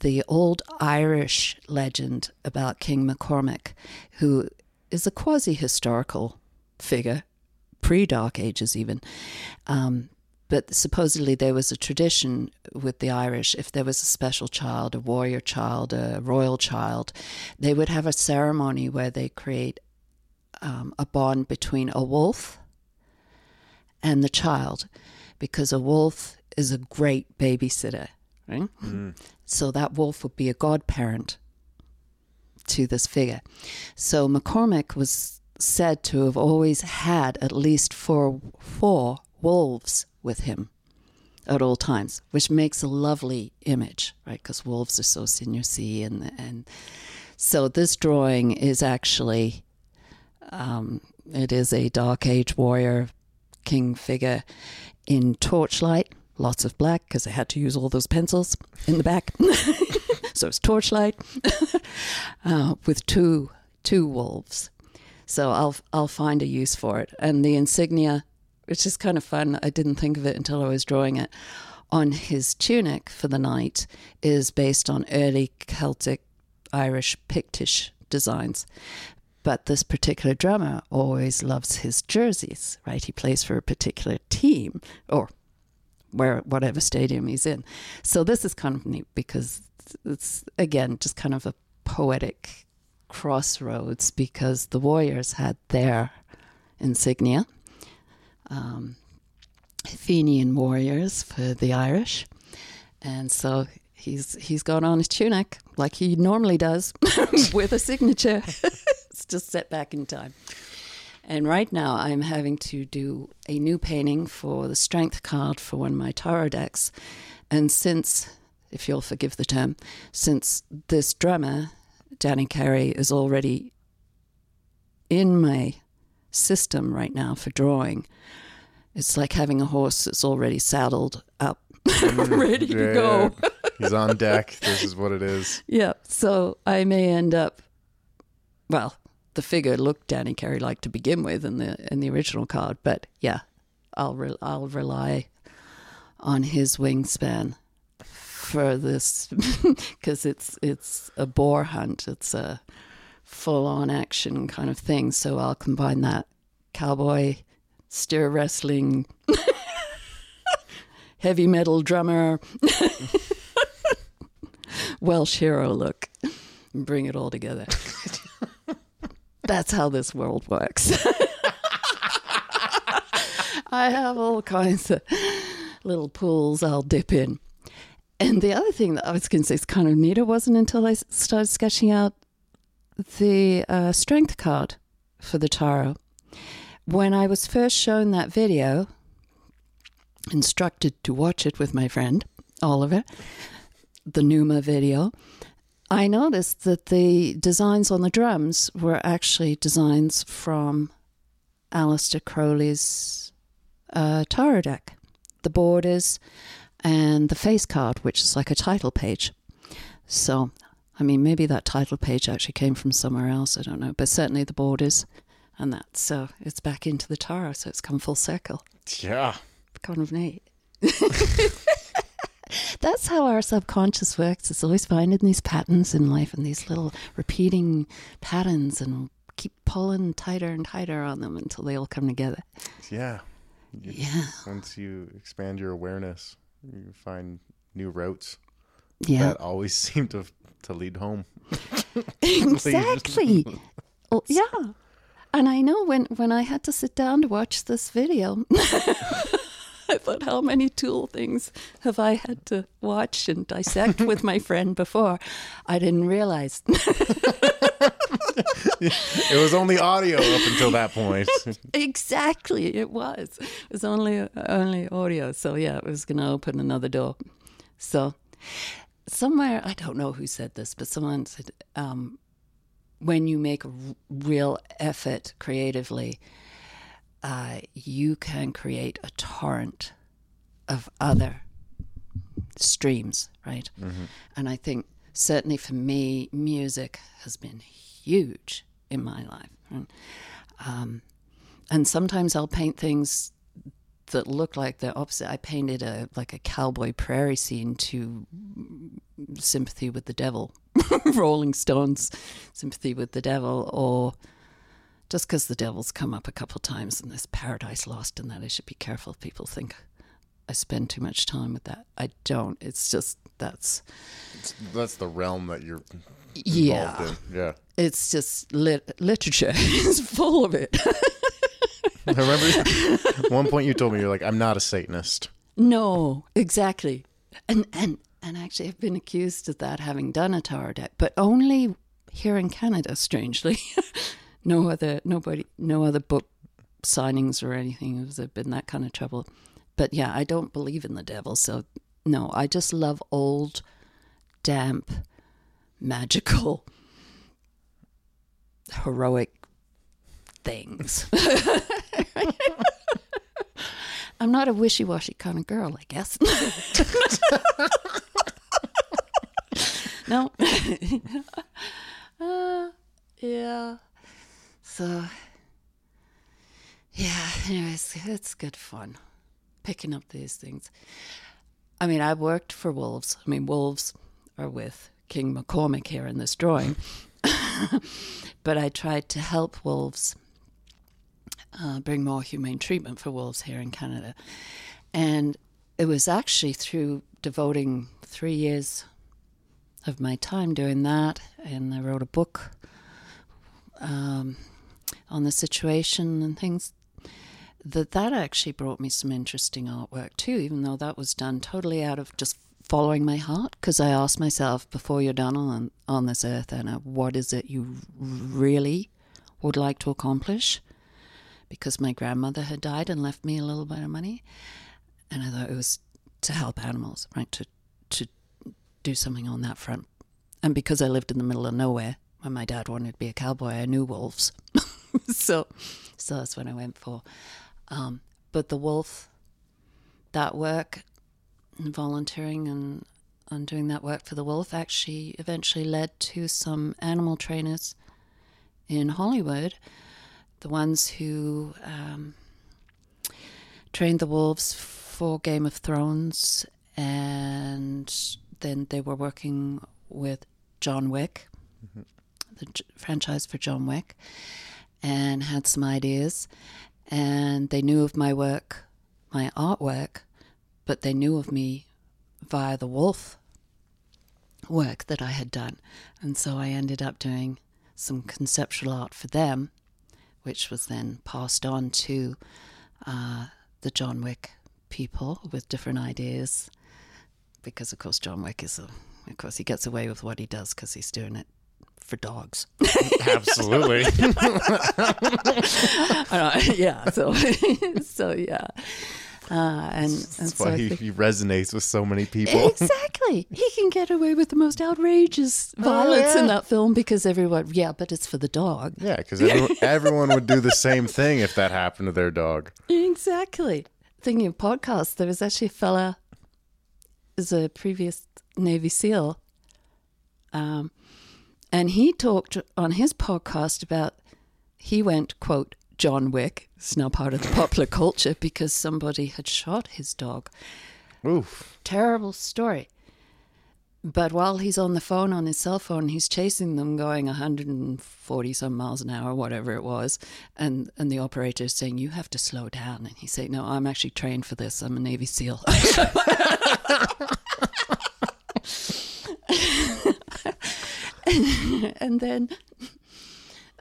the old Irish legend about King McCormick, who is a quasi historical figure, pre Dark Ages even. Um, but supposedly there was a tradition with the Irish if there was a special child, a warrior child, a royal child, they would have a ceremony where they create um, a bond between a wolf and the child because a wolf is a great babysitter, right? Mm. So that wolf would be a godparent to this figure. So McCormick was said to have always had at least four, four wolves with him at all times, which makes a lovely image, right? Because wolves are so sinuousy, and and so this drawing is actually, um, it is a Dark Age warrior king figure in torchlight, lots of black because I had to use all those pencils in the back. <laughs> so it's torchlight <laughs> uh, with two two wolves. So I'll I'll find a use for it, and the insignia which is kind of fun. I didn't think of it until I was drawing it. On his tunic for the knight is based on early Celtic, Irish, Pictish designs. But this particular drummer always loves his jerseys, right? He plays for a particular team or where whatever stadium he's in. So this is kind of neat because it's again just kind of a poetic crossroads because the Warriors had their insignia um, warriors for the Irish, and so he's he's got on his tunic like he normally does <laughs> with a signature. <laughs> it's just set back in time. And right now, I'm having to do a new painting for the strength card for one of my tarot decks. And since, if you'll forgive the term, since this drummer, Danny Carey, is already in my system right now for drawing, it's like having a horse that's already saddled up, <laughs> mm, ready yeah, to go. <laughs> He's on deck. This is what it is. Yeah. So I may end up, well, the figure looked Danny Carey like to begin with in the in the original card, but yeah, I'll re- I'll rely on his wingspan for this <laughs> because it's it's a boar hunt. It's a full on action kind of thing. So I'll combine that cowboy steer wrestling, <laughs> heavy metal drummer, <laughs> Welsh hero look, and bring it all together. That's how this world works. <laughs> I have all kinds of little pools I'll dip in. And the other thing that I was going to say is kind of neat. It wasn't until I started sketching out the uh, strength card for the tarot when I was first shown that video, instructed to watch it with my friend Oliver, the Pneuma video, I noticed that the designs on the drums were actually designs from Aleister Crowley's uh, tarot deck. The borders and the face card, which is like a title page. So I mean, maybe that title page actually came from somewhere else. I don't know, but certainly the borders, and that. So it's back into the tarot, So it's come full circle. Yeah. Kind of neat. <laughs> That's how our subconscious works. It's always finding these patterns in life and these little repeating patterns and keep pulling tighter and tighter on them until they all come together. Yeah. You- Yeah. Once you expand your awareness, you find new routes Yeah. that always <laughs> seem to to lead home. <laughs> <laughs> exactly. Oh, yeah. And I know when, when I had to sit down to watch this video, I thought, how many tool things have I had to watch and dissect <laughs> with my friend before? I didn't realize. <laughs> It was only audio up until that point. <laughs> exactly, it was. It was only only audio. So yeah, it was going to open another door. So somewhere, I don't know who said this, but someone said, um, when you make a r- real effort creatively, uh, you can create a torrent of other streams, right? And I think certainly for me, music has been huge in my life. And, um, and sometimes I'll paint things that look like the opposite. I painted a like a cowboy prairie scene to sympathy with the devil, <laughs> Rolling Stones, sympathy with the devil, or just because the devil's come up a couple times and there's paradise lost and that I should be careful if people think I spend too much time with that. I don't. It's just that's That's the realm that you're yeah. involved in. Yeah. It's just lit- literature <laughs> is full of it. <laughs> I remember <laughs> one point you told me you're like, I'm not a Satanist. No, exactly. And and and actually I've been accused of that having done a tarot deck, but only here in Canada, strangely. No other nobody no other book signings or anything has there been that kind of trouble. But yeah, I don't believe in the devil, so no, I just love old, damp, magical, heroic things. <laughs> I'm not a wishy washy kind of girl, I guess. <laughs> no. <laughs> uh, yeah. So, yeah, anyways, it's good fun picking up these things. I mean, I worked for wolves. I mean, wolves are with King McCormick here in this drawing. <laughs> but I tried to help wolves uh, bring more humane treatment for wolves here in Canada. And it was actually through devoting three years of my time doing that. And I wrote a book um, on the situation and things that that actually brought me some interesting artwork too, even though that was done totally out of just following my heart. Because I asked myself before you're done on on this earth, Anna, what is it you really would like to accomplish? Because my grandmother had died and left me a little bit of money, and I thought it was to help animals, right? To to do something on that front. And because I lived in the middle of nowhere, when my dad wanted to be a cowboy, I knew wolves, <laughs> <laughs> so so that's what I went for. Um, but the wolf, that work, and volunteering and and doing that work for the wolf actually eventually led to some animal trainers in Hollywood, the ones who um, trained the wolves for Game of Thrones, and then they were working with John Wick, the franchise for John Wick, and had some ideas. And they knew of my work, my artwork, but they knew of me via the wolf work that I had done. And so I ended up doing some conceptual art for them, which was then passed on to uh, the John Wick people with different ideas. Because, of course, John Wick is a, of course, he gets away with what he does because he's doing it for dogs. <laughs> Absolutely. <laughs> <laughs> Uh, yeah, so, so yeah. Uh, and and That's so why I he, think- he resonates with so many people. Exactly. He can get away with the most outrageous violence in that film because everyone, yeah, but it's for the dog. Yeah, because everyone, everyone would do the same thing if that happened to their dog. Exactly. Thinking of podcasts, there was actually a fella, is a previous Navy SEAL, um, And he talked on his podcast about he went, quote, John Wick. It's now part of the popular <laughs> culture because somebody had shot his dog. Oof. Terrible story. But while he's on the phone on his cell phone, he's chasing them going 140 some miles an hour, whatever it was. And, and the operator is saying, You have to slow down. And he's saying, No, I'm actually trained for this. I'm a Navy SEAL. <laughs> <laughs> <laughs> and then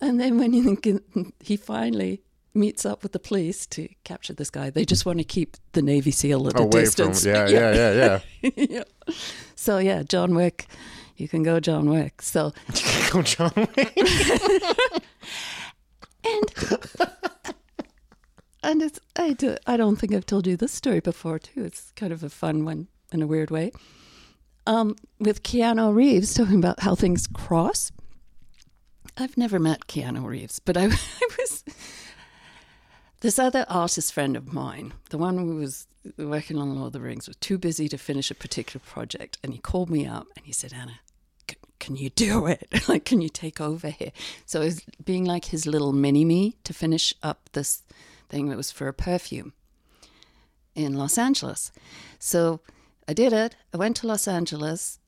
and then when he, he finally meets up with the police to capture this guy, they just want to keep the Navy SEAL at a Away distance. from <laughs> yeah, yeah, yeah, yeah. <laughs> yeah. So yeah, John Wick, you can go John Wick. So you can Go John Wick. and and it's I do I don't think I've told you this story before too. It's kind of a fun one in a weird way. Um, with Keanu Reeves talking about how things cross. I've never met Keanu Reeves, but I, <laughs> I was this other artist friend of mine, the one who was working on Lord of the Rings, was too busy to finish a particular project, and he called me up and he said, "Anna, can you do it? <laughs> like, can you take over here?" So it was being like his little mini me to finish up this thing that was for a perfume in Los Angeles. So I did it. I went to Los Angeles.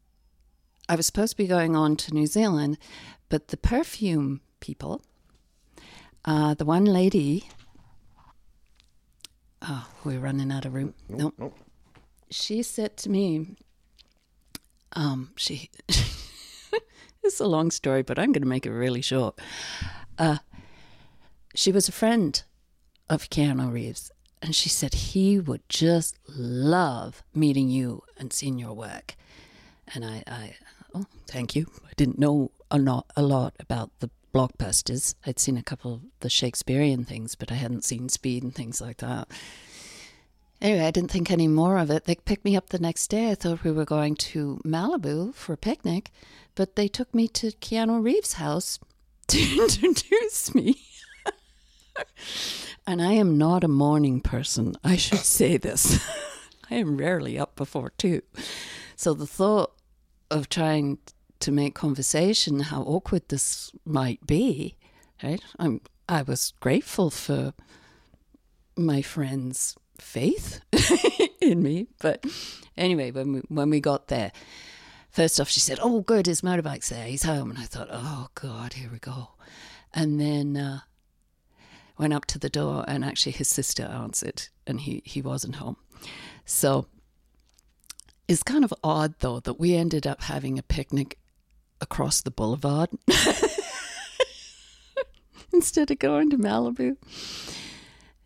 I was supposed to be going on to New Zealand, but the perfume people, uh, the one lady, oh, we're running out of room. Nope. nope. She said to me, um, she, <laughs> it's a long story, but I'm going to make it really short. Uh, she was a friend of Keanu Reeves, and she said he would just love meeting you and seeing your work. And I, I oh, thank you. I didn't know a lot, a lot about the blockbusters. I'd seen a couple of the Shakespearean things, but I hadn't seen Speed and things like that. Anyway, I didn't think any more of it. They picked me up the next day. I thought we were going to Malibu for a picnic, but they took me to Keanu Reeves' house <laughs> to introduce me. And I am not a morning person. I should say this. <laughs> I am rarely up before two. So the thought of trying to make conversation, how awkward this might be, right? I'm I was grateful for my friend's faith <laughs> in me. But anyway, when we, when we got there, first off, she said, "Oh, good, his motorbike's there. He's home." And I thought, "Oh God, here we go." And then uh, went up to the door, and actually his sister answered, and he he wasn't home. So it's kind of odd, though, that we ended up having a picnic across the boulevard <laughs> instead of going to Malibu.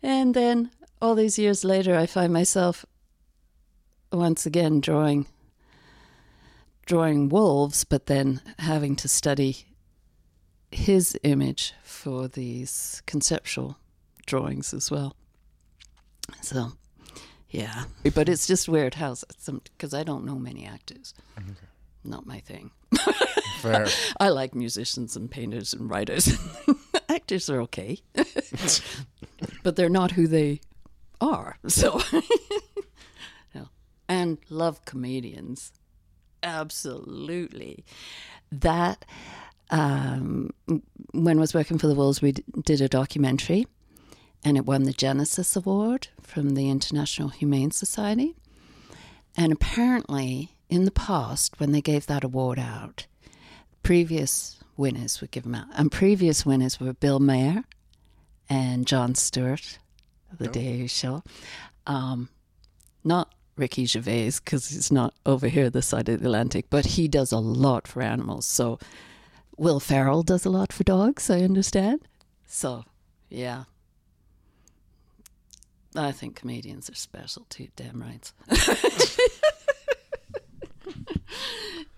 And then all these years later, I find myself once again drawing drawing wolves, but then having to study his image for these conceptual drawings as well. So, yeah, but it's just weird how some because I don't know many actors. Mm-hmm. Okay. Not my thing. <laughs> Fair. <laughs> I like musicians and painters and writers. <laughs> Actors are okay, but they're not who they are. So, no. and love comedians, absolutely. That um, when I was working for the Wolves, we d- did a documentary, and it won the Genesis Award from the International Humane Society. And apparently, in the past, when they gave that award out, previous winners would give them out. And previous winners were Bill Maher and Jon Stewart of The Daily Show. Um, not Ricky Gervais, because he's not over here this side of the Atlantic, but he does a lot for animals. So Will Ferrell does a lot for dogs, I understand. So, yeah. I think comedians are special too, damn right. <laughs>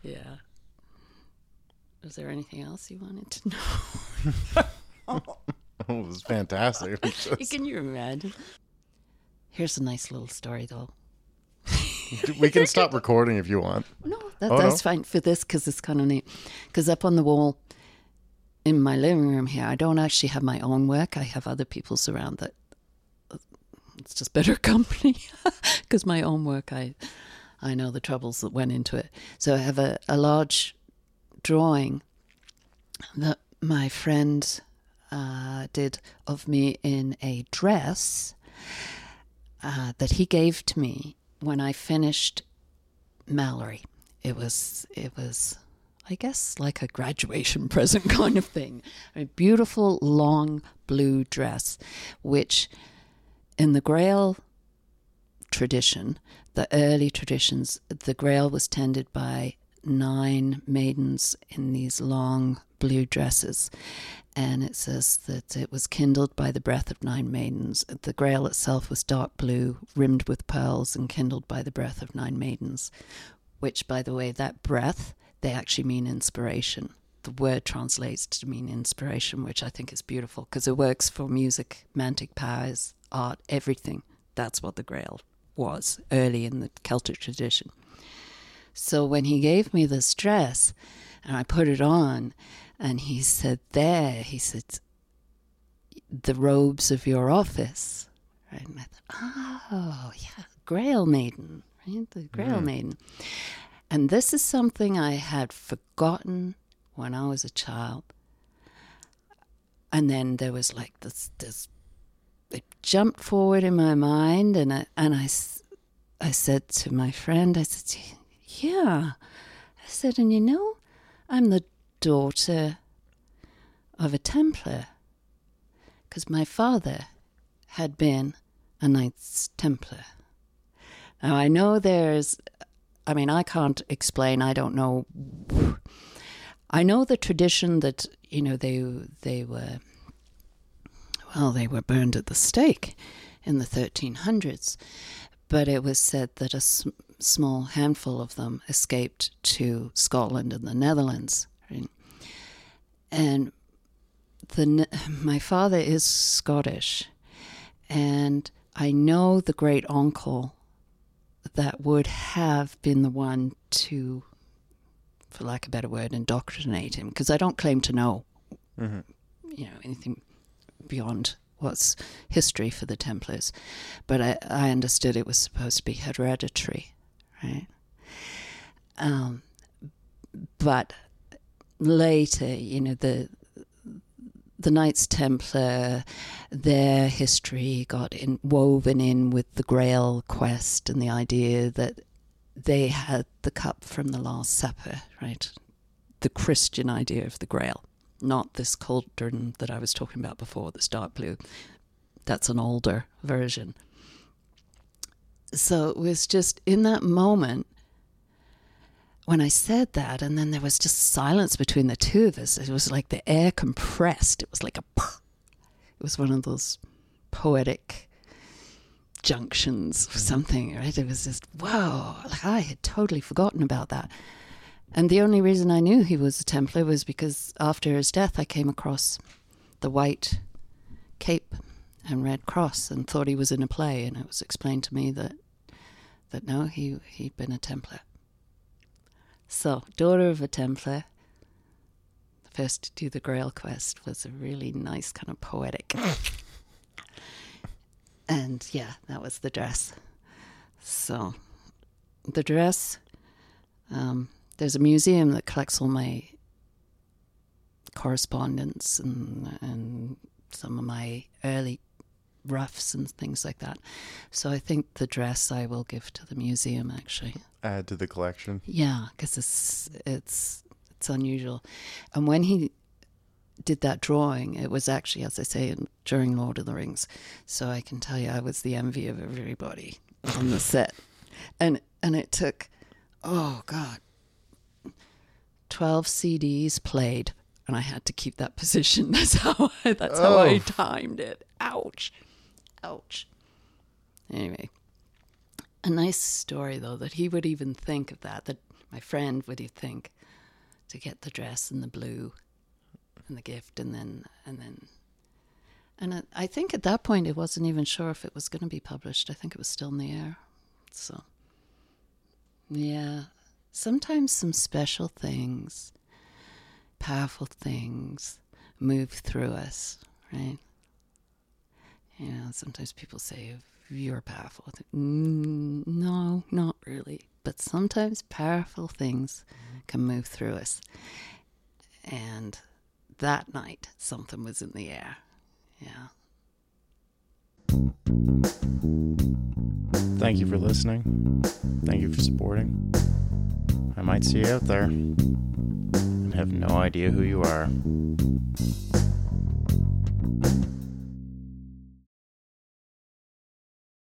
yeah. Was there anything else you wanted to know? <laughs> oh, it was fantastic. <laughs> Just... Can you imagine? Here's a nice little story, though. <laughs> we can stop recording if you want. No, that, oh, that's no? fine for this because it's kind of neat. Because up on the wall in my living room here, I don't actually have my own work. I have other people's around that. It's just better <laughs> company because my own work, I I know the troubles that went into it. So I have a, a large drawing that my friend uh, did of me in a dress uh, that he gave to me when I finished Malory. It was it was I guess like a graduation <laughs> present kind of thing. A beautiful long blue dress, which in the Grail tradition, the early traditions, the Grail was tended by nine maidens in these long blue dresses. And it says that it was kindled by the breath of nine maidens. The grail itself was dark blue, rimmed with pearls, and kindled by the breath of nine maidens. Which, by the way, that breath, they actually mean inspiration. The word translates to mean inspiration, which I think is beautiful because it works for music, mantic powers, art, everything. That's what the grail was early in the Celtic tradition. So when he gave me this dress and I put it on, and he said, There, he said, the robes of your office. Right? And I thought, Oh, yeah, Grail Maiden, right? The Grail mm. Maiden. And this is something I had forgotten when I was a child. And then there was like this, this it jumped forward in my mind, and I, and I, I said to my friend, I said, yeah. I said, and you know, I'm the daughter of a Templar because my father had been a Knights Templar. Now, I know there's, I mean, I can't explain, I don't know. I know the tradition that, you know, they, they were, well, they were burned at the stake in the 1300s, but it was said that a small handful of them escaped to Scotland and the Netherlands. Right? And the my father is Scottish, and I know the great uncle that would have been the one to, for lack of a better word, indoctrinate him. Because I don't claim to know, mm-hmm. you know, anything beyond what's history for the Templars, but I, I understood it was supposed to be hereditary right? Um, but later, you know, the the Knights Templar, their history got in, woven in with the Grail quest and the idea that they had the cup from the Last Supper, right? The Christian idea of the Grail, not this cauldron that I was talking about before, this dark blue. That's an older version so it was just in that moment when I said that, and then there was just silence between the two of us. It was like the air compressed. It was like a. It was one of those poetic junctions or mm-hmm. something, right? It was just whoa! Like I had totally forgotten about that. And the only reason I knew he was a Templar was because after his death, I came across the white cape and Red Cross and thought he was in a play, and it was explained to me that that no, he he'd been a Templar. So, daughter of a Templar, first to do the Grail quest was a really nice kind of poetic. and yeah, that was the dress. So, the dress. Um, there's a museum that collects all my correspondence and and some of my early roughs and things like that. So I think the dress I will give to the museum actually. Add to the collection. Yeah, because it's it's it's unusual. And when he did that drawing, it was actually, as I say, during Lord of the Rings. So I can tell you, I was the envy of everybody on the set, and and it took, oh God, twelve CDs played and I had to keep that <laughs> position. That's how I, that's oh. how I oh. timed it. Ouch. Ouch. Anyway, a nice story though that he would even think of that. That my friend would think to get the dress and the blue and the gift, and then and then. And I think at that point it wasn't even sure if it was going to be published. I think it was still in the air. So, yeah, sometimes some special things, powerful things move through us, right? You know, sometimes people say, you're powerful. Mm, no, not really. But sometimes powerful things can move through us. And that night something was in the air. Yeah. Thank you for listening. Thank you for supporting. I might see you out there and have no idea who you are.